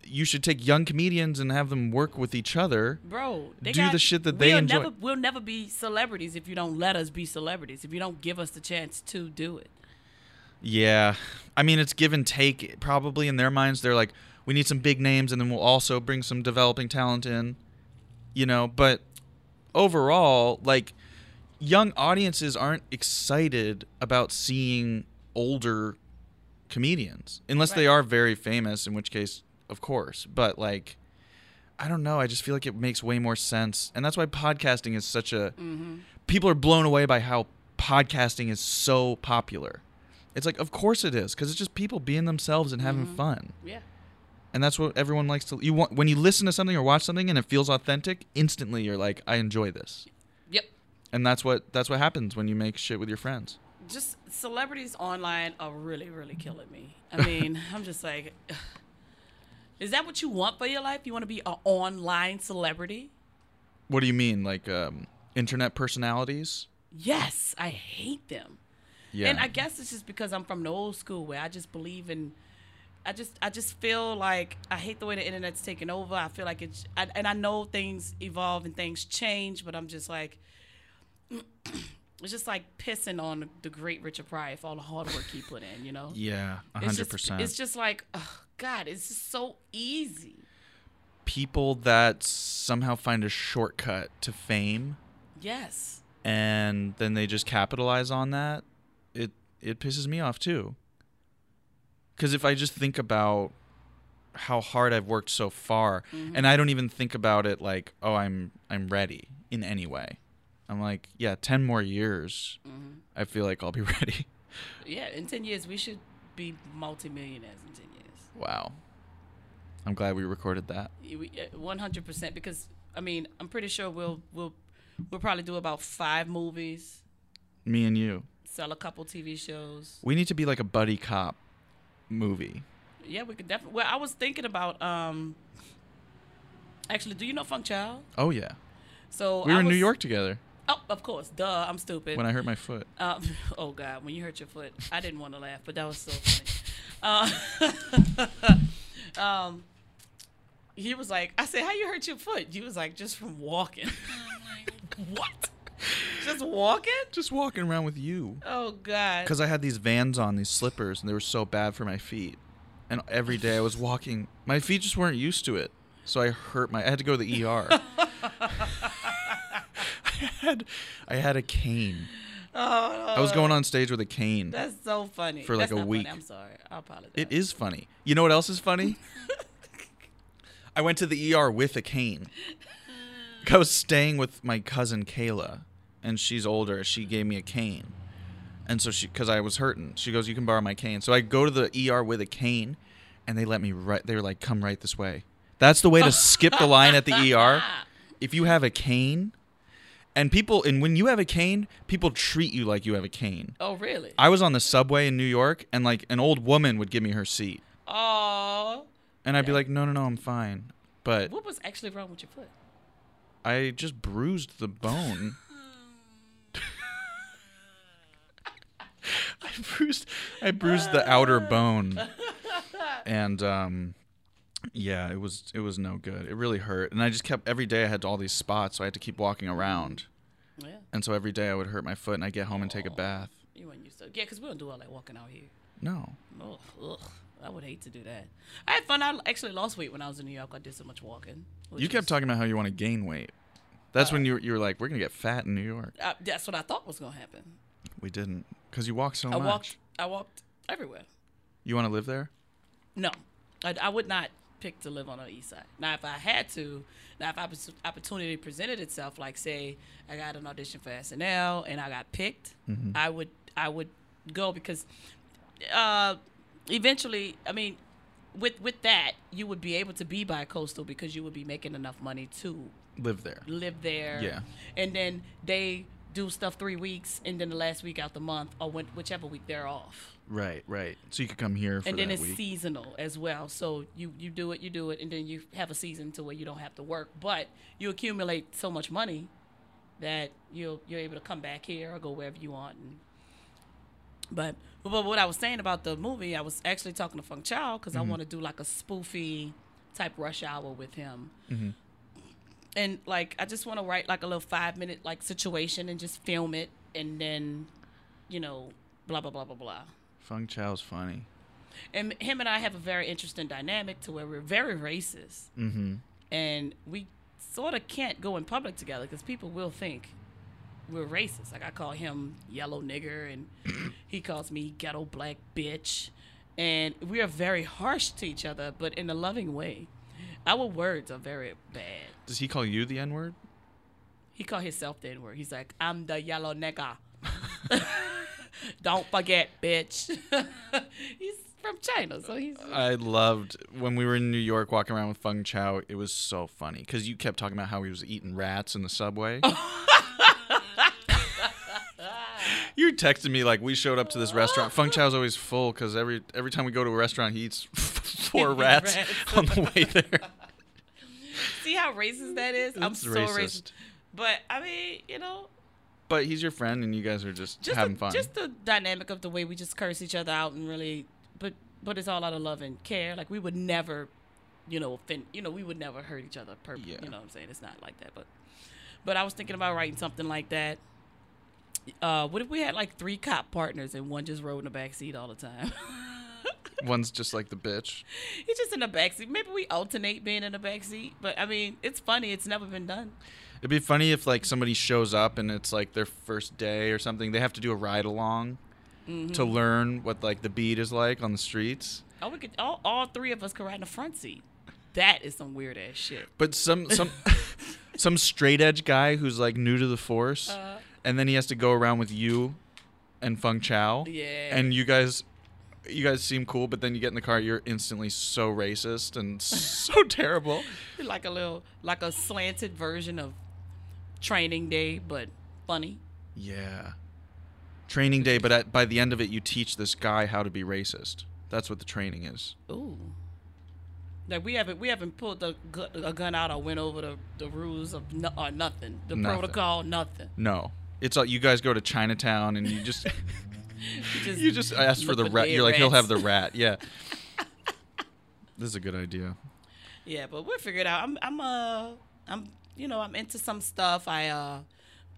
you should take young comedians and have them work with each other. Bro, they Do got, the shit that they we'll enjoy. Never, we'll never be celebrities if you don't let us be celebrities. If you don't give us the chance to do it. Yeah. I mean, it's give and take probably in their minds. They're like, we need some big names and then we'll also bring some developing talent in, you know, but overall, like young audiences aren't excited about seeing older comedians unless they are very famous, in which case, of course. But like, I don't know. I just feel like it makes way more sense. And that's why podcasting is such a. Mm-hmm. People are blown away by how podcasting is so popular. It's like, of course it is, because it's just people being themselves and having mm-hmm. fun, Yeah. And that's what everyone likes to. You want when you listen to something or watch something and it feels authentic, instantly you're like, I enjoy this, Yep. and that's what that's what happens when you make shit with your friends. Just celebrities online are really, really killing me. I mean, I'm just like, is that what you want for your life? You want to be an online celebrity? What do you mean, like um, internet personalities? Yes, I hate them. Yeah, And I guess it's just because I'm from the old school where I just believe in. I just I just feel like I hate the way the internet's taken over. I feel like it's I, and I know things evolve and things change, but I'm just like it's just like pissing on the great Richard Pryor for all the hard work he put in. You know. yeah, a It's hundred just, percent. it's just like, oh, God, it's just so easy. People that somehow find a shortcut to fame Yes. and then they just capitalize on that it it pisses me off too because if i just think about how hard i've worked so far mm-hmm. and i don't even think about it like oh i'm i'm ready in any way i'm like yeah 10 more years mm-hmm. i feel like i'll be ready Yeah. In ten years, we should be multimillionaires. In ten years. wow i'm glad we recorded that One hundred percent. Because I mean, I'm pretty sure we'll we'll we'll probably do about five movies, me and you sell a couple TV shows. we need to be like a buddy cop movie Yeah, we could definitely. Well, I was thinking about um. Actually, do you know Feng Chao? oh yeah So we I were in new york together Oh, of course. Duh, I'm stupid. when i hurt my foot Um, oh God, when you hurt your foot, I didn't want to laugh, but that was so funny. Uh, um, he was like, I said, "How you hurt your foot?" He was like, "Just from walking." I'm like, what? Just walking? just walking around with you Oh God. because I had these Vans on, these slippers, and they were so bad for my feet. And every day I was walking, my feet just weren't used to it, so I hurt my. I had to go to the ER. I had, I had a cane. Oh, I was going on stage with a cane. That's so funny. For like That's a not funny. week. I'm sorry. I apologize. It is funny. You know what else is funny? I went to the ER with a cane. I was staying with my cousin Kayla, and she's older. She gave me a cane, and so she, because I was hurting, she goes, "You can borrow my cane." So I go to the ER with a cane, and they let me right. They were like, "Come right this way." That's the way to skip the line at the ER. If you have a cane, and people, and when you have a cane, people treat you like you have a cane. Oh really? I was on the subway in New York, and like an old woman would give me her seat. Oh, And I'd be like, no, no, no, I'm fine. But what was actually wrong with your foot? I just bruised the bone. I bruised I bruised the outer bone. And um yeah, it was it was no good. It really hurt. And I just kept every day I had all these spots, so I had to keep walking around. Yeah, And so every day I would hurt my foot and I'd get home and take a bath. you weren't used to. Yeah, because we don't do all that walking out here. No. Ugh, ugh. I would hate to do that. I had fun. I actually lost weight when I was in New York. I did so much walking. You kept was- talking about how you want to gain weight. That's when you were, you were like, we're going to get fat in New York. Uh, that's what I thought was gonna happen. We didn't cuz you walk so I much. walked. I walked everywhere. You want to live there? No, I, I would not pick to live on the east side. Now, if I had to, now if opportunity presented itself, like say I got an audition for SNL and I got picked, I would I would go because uh, eventually, I mean, with with that, you would be able to be bi-coastal because you would be making enough money to Live there. live there. Yeah. and then they do stuff three weeks, and then the last week out the month, or when, whichever week they're off Right, right. So you could come here for and then it's week. seasonal as well. So you you do it, you do it, and then you have a season to where you don't have to work, but you accumulate so much money that you'll you're able to come back here or go wherever you want. And, but but what I was saying about the movie, I was actually talking to Feng Chao because I mm-hmm. want to do like a spoofy type rush hour with him. Mm-hmm. And like I just want to write like a little five minute like situation and just film it and then, you know, blah blah blah blah blah Feng Chao's funny. and him and I have a very interesting dynamic to where we're very racist, Mm-hmm. and we sort of can't go in public together because people will think we're racist. Like I call him yellow nigger, and he calls me ghetto black bitch, and we are very harsh to each other, but in a loving way. Our words are very bad. Does he call you the N word? He called himself the N word. He's like, I'm the yellow nigga. Don't forget, bitch. he's from China, so he's I loved when we were in New York walking around with Feng Chao. It was so funny because you kept talking about how he was eating rats in the subway. you texted me like we showed up to this restaurant. Feng Chao's always full because every every time we go to a restaurant, he eats four rats Rats. on the way there. See how racist that is? I'm so racist. racist. But I mean, you know, But he's your friend, and you guys are just, just having the, fun. just the dynamic of the way we just curse each other out and really, but but it's all out of love and care. Like we would never, you know, offend. You know, we would never hurt each other. Per- Yeah. You know what I'm saying? It's not like that. But but I was thinking about writing something like that. Uh, what if we had like three cop partners and one just rode in the back seat all the time? One's just like the bitch. He's just in the back seat. Maybe we alternate being in the back seat. But I mean, it's funny. It's never been done. It'd be funny if like somebody shows up and it's like their first day or something. They have to do a ride along Mm-hmm. to learn what like the beat is like on the streets. Oh, we could all, all three of us could ride in the front seat. That is some weird ass shit. But some some some straight edge guy who's like new to the force, Uh, and then he has to go around with you and Feng Chao. Yeah. And you guys, you guys seem cool, but then you get in the car, you're instantly so racist and so terrible. like a little, like a slanted version of Training Day, but funny. Yeah. Training day, but at, by the end of it, you teach this guy how to be racist. That's what the training is. Ooh. Like we haven't we haven't pulled the a gun out or went over the, the rules of no, or nothing. The Nothing. protocol, nothing. No, it's all, you guys go to Chinatown and you just Just you just ask for the rat. You're like he'll have the rat. Yeah. this is a good idea. Yeah, but we'll figure it out. I'm I'm uh I'm you know, I'm into some stuff. I uh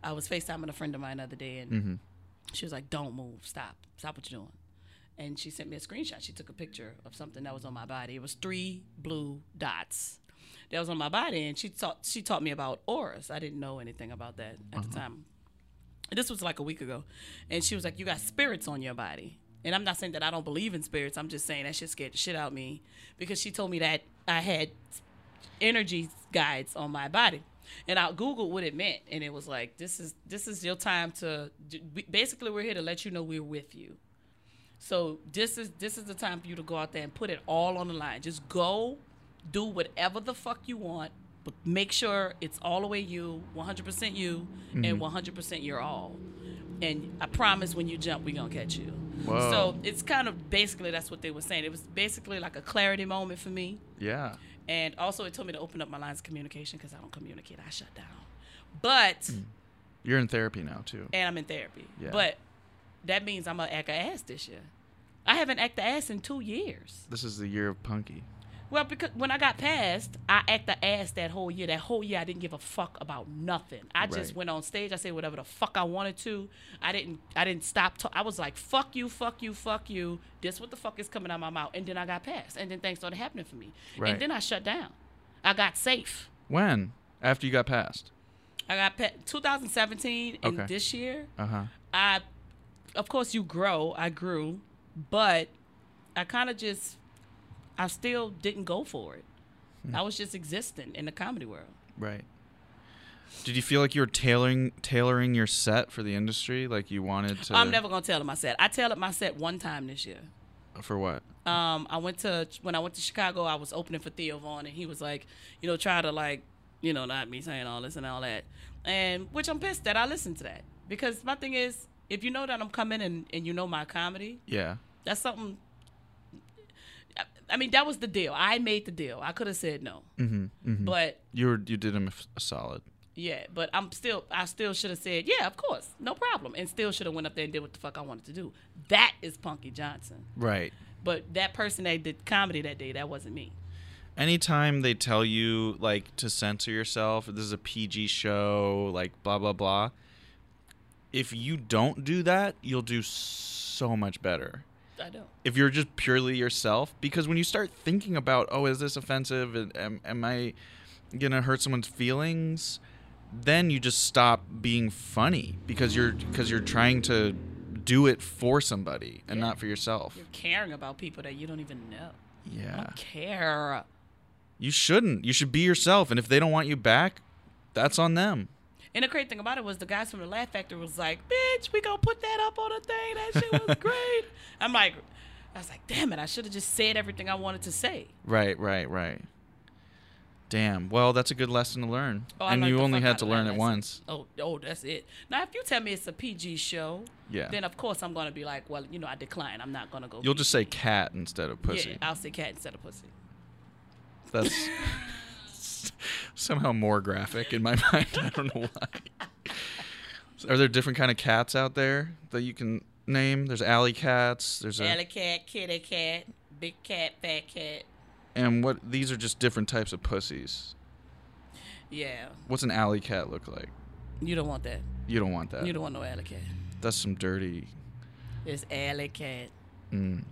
I was FaceTiming a friend of mine the other day and Mhm. she was like, Don't move, stop. Stop what you're doing. And she sent me a screenshot. She took a picture of something that was on my body. It was three blue dots that was on my body and she taught she taught me about auras. I didn't know anything about that at the time. This was like a week ago. And she was like, You got spirits on your body. And I'm not saying that I don't believe in spirits. I'm just saying that shit scared the shit out of me because she told me that I had energy guides on my body. And I googled what it meant, and it was like, "This is this is your time to basically we're here to let you know we're with you. So this is this is the time for you to go out there and put it all on the line. Just go, do whatever the fuck you want, but make sure it's all the way you, 100% you, and mm-hmm. 100% your all. And I promise when you jump, we're gonna catch you. Whoa. So it's kind of basically that's what they were saying. It was basically like a clarity moment for me. yeah. And also, it told me to open up my lines of communication because I don't communicate. I shut down. But, mm. You're in therapy now too. and I'm in therapy. Yeah. But that means I'm going to act a ass this year. I haven't acted ass in two years. This is the year of Punkie. Well, because when I got passed, I acted ass that whole year. That whole year, I didn't give a fuck about nothing. I just went on stage. I said whatever the fuck I wanted to. I didn't. I didn't stop. Ta- I was like, fuck you, fuck you, fuck you. This what the fuck is coming out my mouth. And then I got passed. And then things started happening for me. Right. And then I shut down. I got safe. When? After you got passed. I got pa- 2017 and Okay. this year. Uh huh. I, of course, you grow. I grew, but I kind of just, I still didn't go for it. Hmm. I was just existing in the comedy world. Right. Did you feel like you were tailoring tailoring your set for the industry? Like you wanted to? I'm never gonna tell it my set. I it my set one time this year. For what? Um, I went to when I went to Chicago. I was opening for Theo Von, and he was like, you know, try to like, you know, not me saying all this and all that, and which I'm pissed that I listened to that because my thing is, if you know that I'm coming and and you know my comedy, Yeah. that's something. I- I mean, that was the deal. I made the deal. I could have said no, Mm-hmm. mm-hmm. but You were you did him a, f- a solid. yeah, but I'm still. I still should have said yeah, of course, no problem, and still should have went up there and did what the fuck I wanted to do. That is Punkie Johnson. Right. But that person that did comedy that day, that wasn't me. Anytime they tell you like to censor yourself, this is a PG show, like blah blah blah. If you don't do that, you'll do so much better. I don't. if you're just purely yourself because when you start thinking about oh is this offensive and am, am i gonna hurt someone's feelings then you just stop being funny because you're because you're trying to do it for somebody and Yeah. not for yourself You're caring about people that you don't even know. I yeah don't care. you shouldn't you should be yourself and if they don't want you back that's on them And the crazy thing about it was the guys from the Laugh Factory was like, "Bitch, we gonna put that up on the thing. That shit was great." I'm like, I was like, "Damn it! I should have just said everything I wanted to say." right right right damn well that's a good lesson to learn Oh, and you only had to learn it once Oh, oh, that's it. Now, if you tell me it's a PG show, yeah then of course I'm gonna be like, "Well, you know, I decline. I'm not gonna go." you'll just say cat instead of pussy Yeah, I'll say cat instead of pussy. That's somehow more graphic in my mind. I don't know why. Are there different kind of cats out there that you can name? There's alley cats. There's a, Alley cat, kitty cat, big cat, fat cat. and what? These are just different types of pussies. Yeah, What's an alley cat look like? you don't want that. You don't want that. You don't want no alley cat. That's some dirty. It's alley cat. Mm,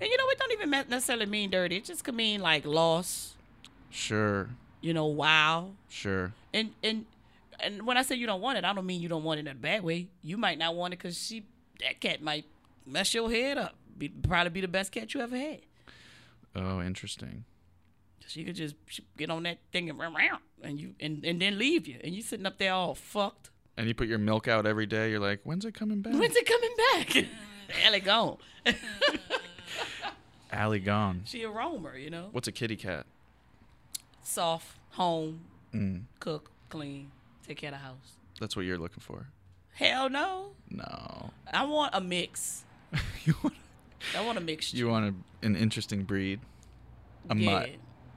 And you know, it don't even necessarily mean dirty. It just could mean like loss. sure, You know, wow. sure. And and and when I say you don't want it, I don't mean you don't want it in a bad way. You might not want it because she that cat might mess your head up. Be, probably be the best cat you ever had. Oh, interesting. She could just get on that thing and run around and you and, and then leave you and you sitting up there all fucked. And you put your milk out every day. You're like, when's it coming back? When's it coming back? Ellie gone. alley gone. she a roamer, you know. What's a kitty cat? Soft, home, Mm, cook, clean, take care of the house. that's what you're looking for. Hell no. No. I want a mix. you want I want a mixture. you want a, an interesting breed? A yeah. mutt.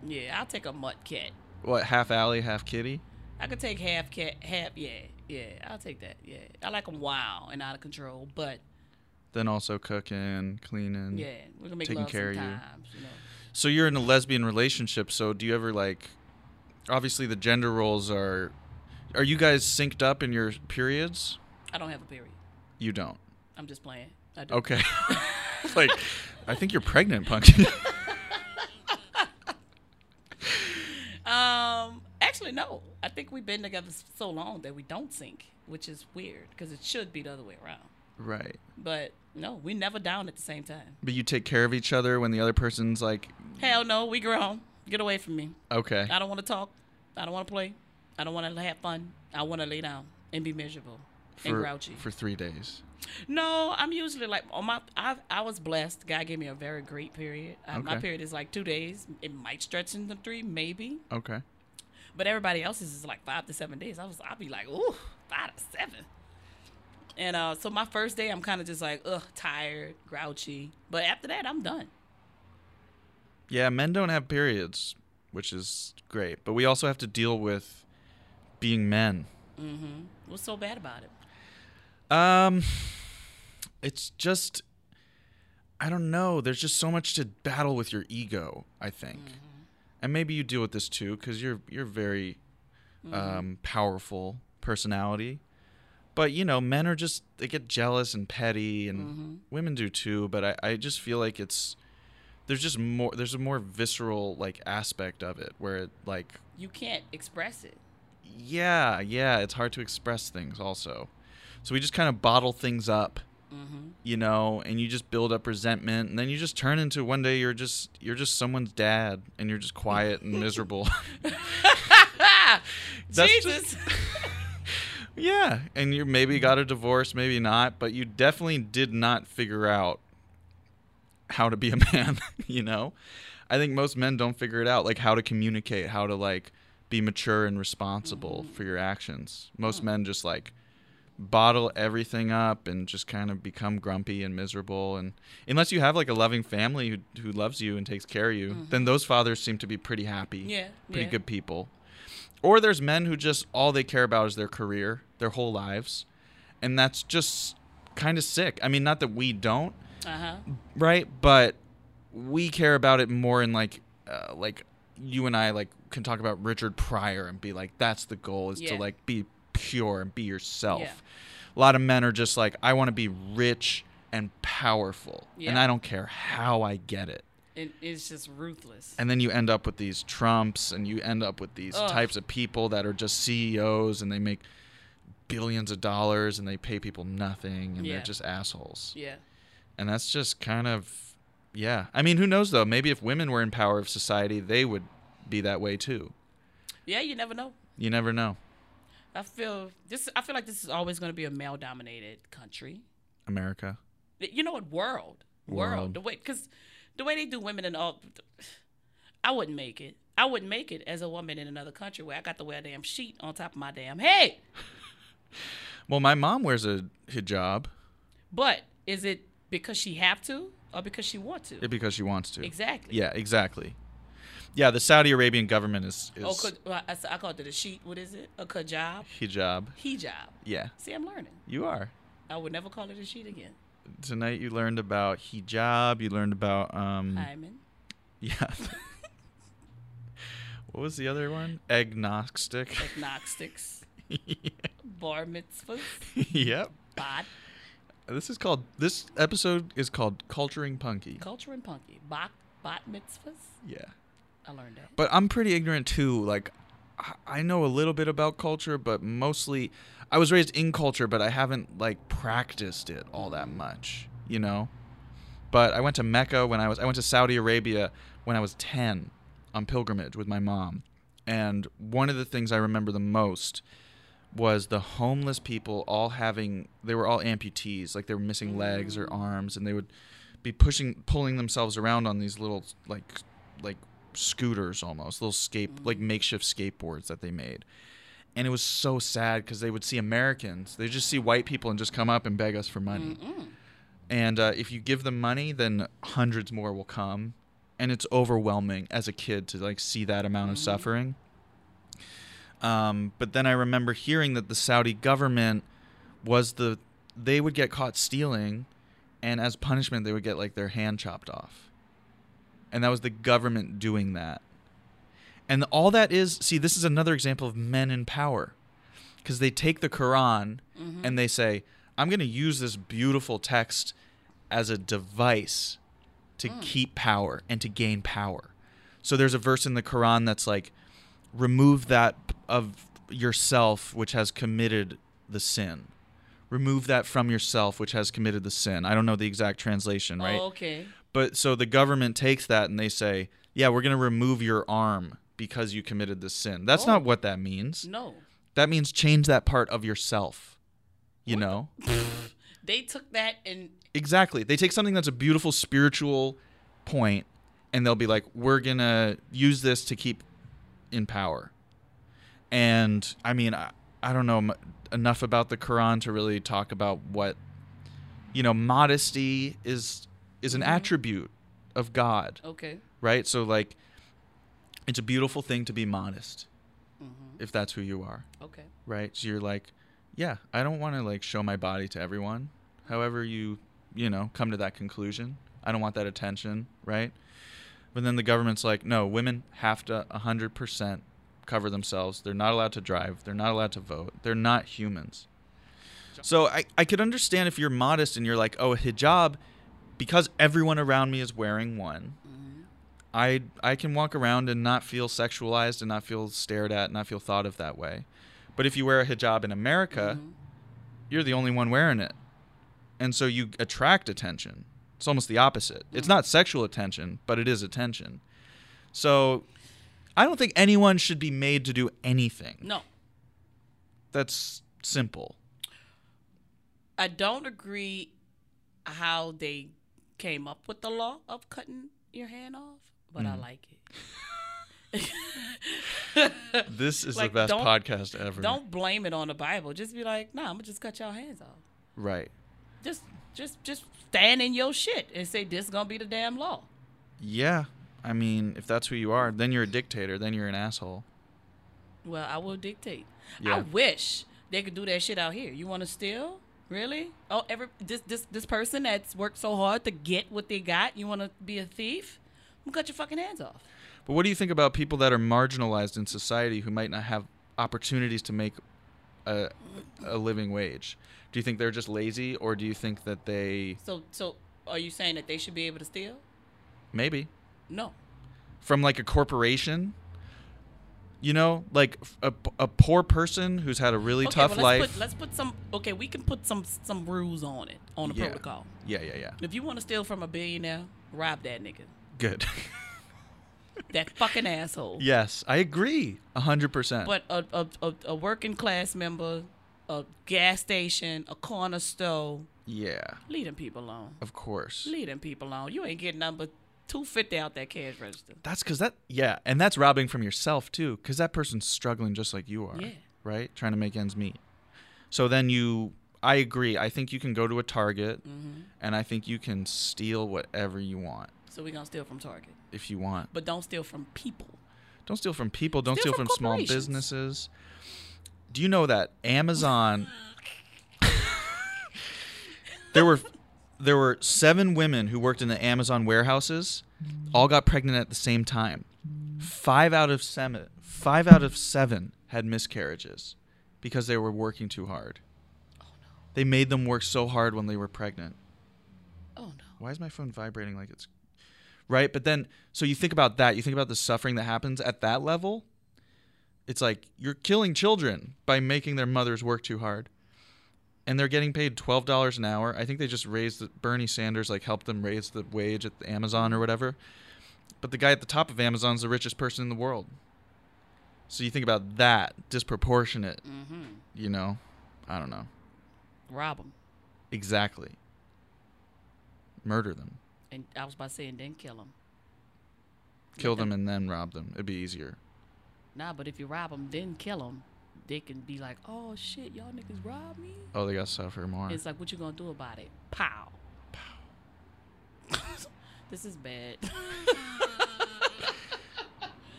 Yeah, I'll take a mutt cat. What half alley, half kitty? I could take half cat, half yeah, yeah. I'll take that. Yeah, I like them wild and out of control, but Then also cooking, cleaning. yeah, we can make taking love care of you. sometimes. You know. So you're in a lesbian relationship. So do you ever like? Obviously, the gender roles are. Are you guys synced up in your periods? I don't have a period. You don't. I'm just playing. I do. Okay. like, I think you're pregnant, Punkie. Um, actually, no. I think we've been together so long that we don't sync, which is weird because it should be the other way around. Right. But no, we never down at the same time. But you take care of each other when the other person's like, Hell no, we grown. Get away from me. okay. I don't want to talk. I don't want to play. I don't want to have fun. I want to lay down and be miserable and grouchy. for three days. no, I'm usually like on my. I I was blessed. God gave me a very great period. Uh, My period is like two days. It might stretch into three, maybe. Okay. But everybody else's is like five to seven days. I was. I'd be like, ooh, five to seven. And uh, so my first day, I'm kind of just like, ugh, tired, grouchy. But after that, I'm done. Yeah, men don't have periods, which is great, but we also have to deal with being men. Mm-hmm. What's so bad about it? Um, it's just I don't know. There's just so much to battle with your ego. I think, and maybe you deal with this too because you're you're very um, powerful personality. But you know, men are just they get jealous and petty, and women do too. But I, I just feel like it's there's just more there's a more visceral like aspect of it where it like You can't express it. yeah yeah it's hard to express things also so we just kind of bottle things up Mm-hmm. you know and you just build up resentment and then you just turn into one day you're just you're just someone's dad and you're just quiet and miserable That's Jesus. Yeah and you maybe mm-hmm. got a divorce maybe not but you definitely did not figure out how to be a man you know? I think most men don't figure it out like how to communicate how to like be mature and responsible mm-hmm. for your actions. Most men just like bottle everything up and just kind of become grumpy and miserable and unless you have like a loving family who, who loves you and takes care of you mm-hmm. then those fathers seem to be pretty happy Yeah, pretty yeah. good people. Or there's men who just all they care about is their career their whole lives and that's just kind of sick i mean not that we don't Uh huh. right but we care about it more in like uh, like you and i like can talk about richard pryor and be like that's the goal is to like be pure and be yourself Yeah. a lot of men are just like i want to be rich and powerful and i don't care how i get it It, it's just ruthless. and then you end up with these trumps and you end up with these Ugh. types of people that are just ceos and they make billions of dollars and they pay people nothing and Yeah. they're just assholes yeah. and that's just kind of yeah i mean who knows though maybe if women were in power of society they would be that way too Yeah, you never know. you never know I feel this. I feel like this is always going to be a male-dominated country. america You know what? World, world. World. The way, because the way they do women and all, I wouldn't make it. I wouldn't make it as a woman in another country where I got to wear a damn sheet on top of my damn head. Well my mom wears a hijab But is it because she have to or because she want to? because she wants to Exactly. yeah exactly yeah the saudi arabian government is, is Oh, could, well, I, I call it a sheet. What is it? A hijab? hijab Hijab. yeah See, I'm learning. you are I would never call it a sheet again. tonight you learned about hijab you learned about um hymen. yeah what was the other one agnostic Agnostics. Bar mitzvahs. yep Bod. this is called this episode is called culturing Punkie Culture and Punkie. Bot, bot mitzvahs. yeah I learned that. but i'm pretty ignorant too like I- i know a little bit about culture but mostly i was raised in culture but i haven't like practiced it all that mm. much you know but i went to mecca when i was i went to saudi arabia when i was 10 on pilgrimage with my mom and one of the things i remember the most was the homeless people all having they were all amputees like they were missing legs or mm. arms and they would be pushing pulling themselves around on these little like like scooters almost little skate mm. like makeshift skateboards that they made. And it was so sad because they would see americans they just see white people and just come up and beg us for money. Mm-mm. and uh, if you give them money then hundreds more will come. And it's overwhelming as a kid to like see that amount of mm. suffering um, but then i remember hearing that the saudi government was the they would get caught stealing and as punishment they would get like their hand chopped off. And that was the government doing that. And all that is see this is another example of men in power. Because they take the quran and they say i'm going to use this beautiful text as a device to keep power and to gain power. So there's a verse in the quran that's like remove that of yourself which has committed the sin remove that from yourself which has committed the sin i don't know the exact translation right Oh, okay. but so the government takes that and they say, "Yeah, we're going to remove your arm because you committed this sin." That's Oh. not what that means. No. That means change that part of yourself. You know? They took that and exactly. They take something that's a beautiful spiritual point and they'll be like, "We're going to use this to keep in power." And I mean, I, I don't know m- enough about the Quran to really talk about what you know modesty is is an Mhm. attribute of God, Okay. right? So like it's a beautiful thing to be modest Mm-hmm. if that's who you are, Okay. right? So you're like, yeah, I don't want to like show my body to everyone. However you, you know, come to that conclusion. I don't want that attention, right? But then the government's like, no, women have to 100% cover themselves. They're not allowed to drive. They're not allowed to vote. They're not humans. So I, I could understand if you're modest and you're like, oh, a hijab, because everyone around me is wearing one, Mm-hmm. I I can walk around and not feel sexualized and not feel stared at and not feel thought of that way. But if you wear a hijab in America, Mhm. you're the only one wearing it. And so you attract attention. It's almost the opposite. It's Mhm. not sexual attention, but it is attention. So I don't think anyone should be made to do anything. No, That's simple. I don't agree how they came up with the law of cutting your hand off, but I Mm. like it. This is Like, the best podcast ever. Don't blame it on the Bible. Just be like, nah, I'm gonna just cut your hands off. Right. Just, just, just stand in your shit and say this is gonna be the damn law. Yeah. I mean, if that's who you are, then you're a dictator. Then you're an asshole. Well, I will dictate. I wish they could do that shit out here. You want to steal? Really? Oh, every this this this person that's worked so hard to get what they got. You want to be a thief? I'm gonna cut your fucking hands off. But what do you think about people that are marginalized in society who might not have opportunities to make a, a living wage? Do you think they're just lazy, or do you think that they So so are you saying that they should be able to steal? maybe No. from like a corporation? You know, like a, a poor person who's had a really okay, tough well, let's life. Put, let's put some. Okay, we can put some some rules on it on the Yeah. protocol. yeah, yeah, yeah. If you want to steal from a billionaire, rob that nigga. Good. That fucking asshole. yes, I agree, a hundred percent. But a, a, a, a working class member, a gas station, a corner store, Yeah, leave them people alone. of course. Leave them people alone. You ain't getting nothing but two fifty out that cash register. That's because that, yeah, and that's robbing from yourself too, because that person's struggling just like you are, Yeah. right? Trying to make ends meet. So then you, I agree. I think you can go to a Target, hmm and I think you can steal whatever you want So we're gonna steal from Target, if you want. but don't steal from people. Don't steal from people. Don't Steal steal, from from, small businesses. Do you know that Amazon? there were there were seven women who worked in the Amazon warehouses, all got pregnant at the same time. Five out of seven, five out of seven had miscarriages because they were working too hard. Oh no. They made them work so hard when they were pregnant. Oh no. Why is my phone vibrating like it's right? But then, so you think about that. You think about the suffering that happens at that level. It's like you're killing children by making their mothers work too hard, and they're getting paid twelve dollars an hour. I think they just raised the, Bernie Sanders like helped them raise the wage at Amazon or whatever. But the guy at the top of Amazon is the richest person in the world. So you think about that disproportionate. Mm-hmm. You know, I don't know Rob them. exactly. Murder them. And I was about to say, and then kill them. kill them and then rob them. It'd be easier. Nah, but if you rob them, then kill them, they can be like, "Oh shit, y'all niggas robbed me." Oh, they gotta suffer more. It's like, what you gonna do about it? Pow. Pow. this is bad.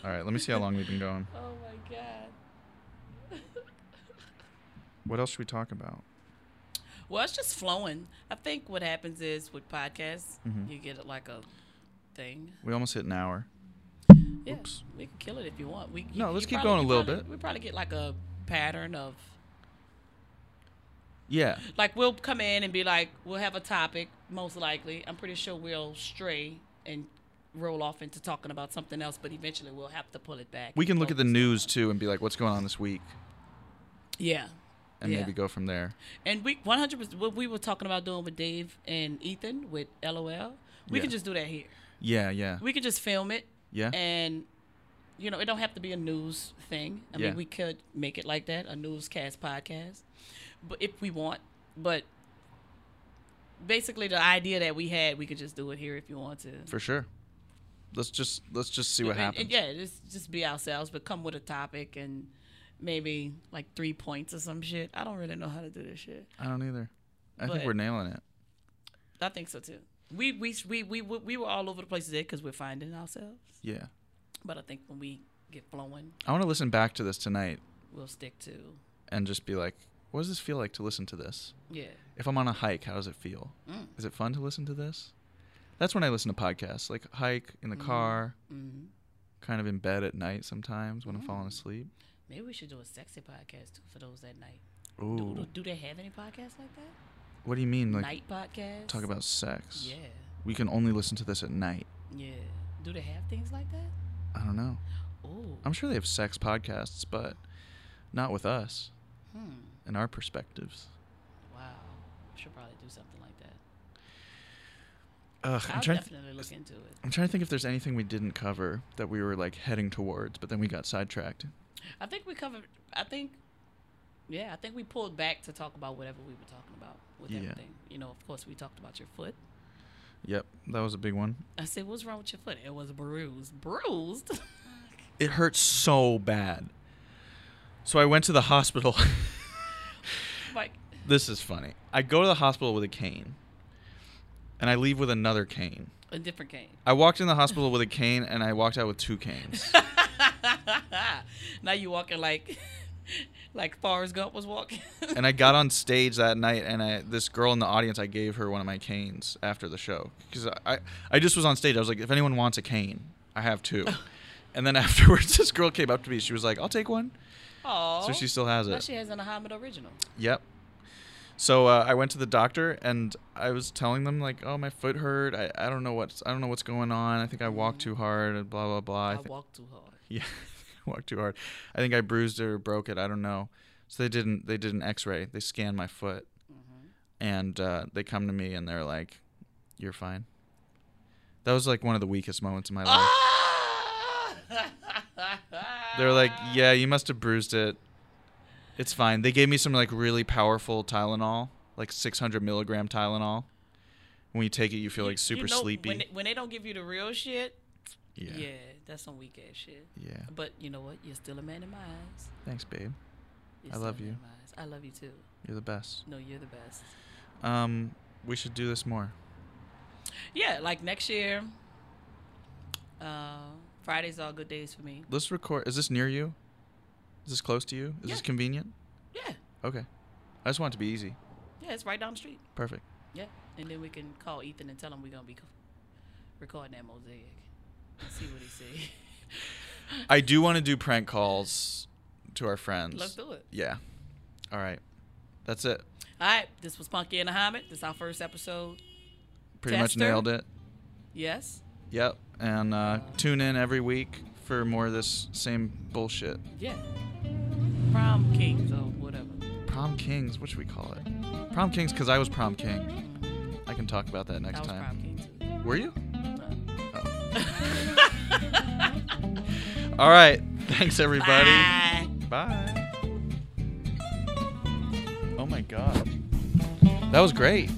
All right, let me see how long we've been going. oh my god. What else should we talk about? Well, it's just flowing. I think what happens is with podcasts, Mhm. you get it like a thing. We almost hit an hour. Yeah, Oops. we can kill it if you want. We No, let's keep probably- going a little probably- bit. We probably get like a pattern of Yeah, like we'll come in and be like we'll have a topic most likely i'm pretty sure we'll stray and roll off into talking about something else but eventually we'll have to pull it back we can look at the news on- too and be like, "What's going on this week?" yeah and Yeah. maybe go from there. and we 100% what we were talking about doing with dave and ethan with lol we Yeah. can just do that here Yeah, yeah, we can just film it yeah. and you know it don't have to be a news thing i Yeah. mean we could make it like that a newscast podcast but if we want but basically the idea that we had we could just do it here if you want to For sure. Let's just let's just see what And- happens. and yeah just just be ourselves but come with a topic and maybe like three points or some shit. I don't really know how to do this shit. I don't either. I But- think we're nailing it. I think so too. We we we we we we were all over the place today because we're finding ourselves. Yeah. But I think when we get flowing, I want to listen back to this tonight we'll stick to and just be like, what does this feel like to listen to this? yeah. If I'm on a hike, how does it feel? Mm. Is it fun to listen to this? That's when I listen to podcasts, like hike in the Mhm. car, hmm kind of in bed at night sometimes when I'm falling Mm. asleep. Maybe we should do a sexy podcast too for those at night. Ooh. Do, do they have any podcasts like that? What do you mean? Like night podcast? talk about sex? Yeah, We can only listen to this at night. yeah. Do they have things like that? I don't know. Oh, I'm sure they have sex podcasts, but not with us hmm. and our perspectives. Wow. We Should probably do something like that. Ugh, I'm I'll trying. Definitely look into it. I'm trying to think if there's anything we didn't cover that we were like heading towards, but then we got sidetracked. I think we covered. I think, yeah, I think we pulled back to talk about whatever we were talking about with Yeah. everything. You know, of course, we talked about your foot. Yep, that was a big one. I said, "What's wrong with your foot?" It was bruised. Bruised. It hurt so bad. So I went to the hospital. like, this is funny. I go to the hospital with a cane, and I leave with another cane. a different cane. I walked in the hospital with a cane, and I walked out with two canes. now you walking like, like Forrest Gump was walking. and I got on stage that night, and I, this girl in the audience, I gave her one of my canes after the show because I, I, just was on stage. I was like, if anyone wants a cane, I have two. and then afterwards, this girl came up to me. She was like, "I'll take one." Oh, So she still has Now it. she has an Ahamed original. Yep. So uh, I went to the doctor and I was telling them like, "Oh, my foot hurt. I, I don't know what's I don't know what's going on. I think I walked too hard and blah blah blah." I, thi- walked too hard. yeah, walked too hard. I think I bruised it or broke it. I don't know. So they didn't they did an X-ray. They scanned my foot hmm and uh, they come to me and they're like, "You're fine." That was like one of the weakest moments in my life. They're like, "Yeah, you must have bruised it. It's fine." They gave me some like really powerful Tylenol, like 600 milligram Tylenol. When you take it, you feel You- like super you know, sleepy. When they, when they don't give you the real shit, yeah. yeah. that's some weak ass shit. yeah. But you know what? You're still a man in my eyes. Thanks, babe. You're I love you. in my eyes. I love you too. You're the best. No, you're the best. Um, we should do this more. Yeah, like next year. Uh, Fridays are good days for me. Let's record. Is this near you? Is this close to you? Is this convenient? Yeah, Okay. I just want it to be easy. yeah, it's right down the street. Perfect. Yeah, and then we can call Ethan and tell him we're gonna be recording that mosaic and see what he say. I do want to do prank calls to our friends. Let's do it. Yeah. All right. That's it. All right, this was Punkie and Muhammad. This is our first episode. Pretty much nailed it. Yes. Yep. And uh, tune in every week for more of this same bullshit. Yeah. Prom kings or whatever. Prom Kings. What should we call it? Prom Kings because I was prom king. I can talk about that I next was time. prom king too. Were you? Uh. Oh. All right. Thanks, everybody. Bye. Bye. Oh my God. That was great.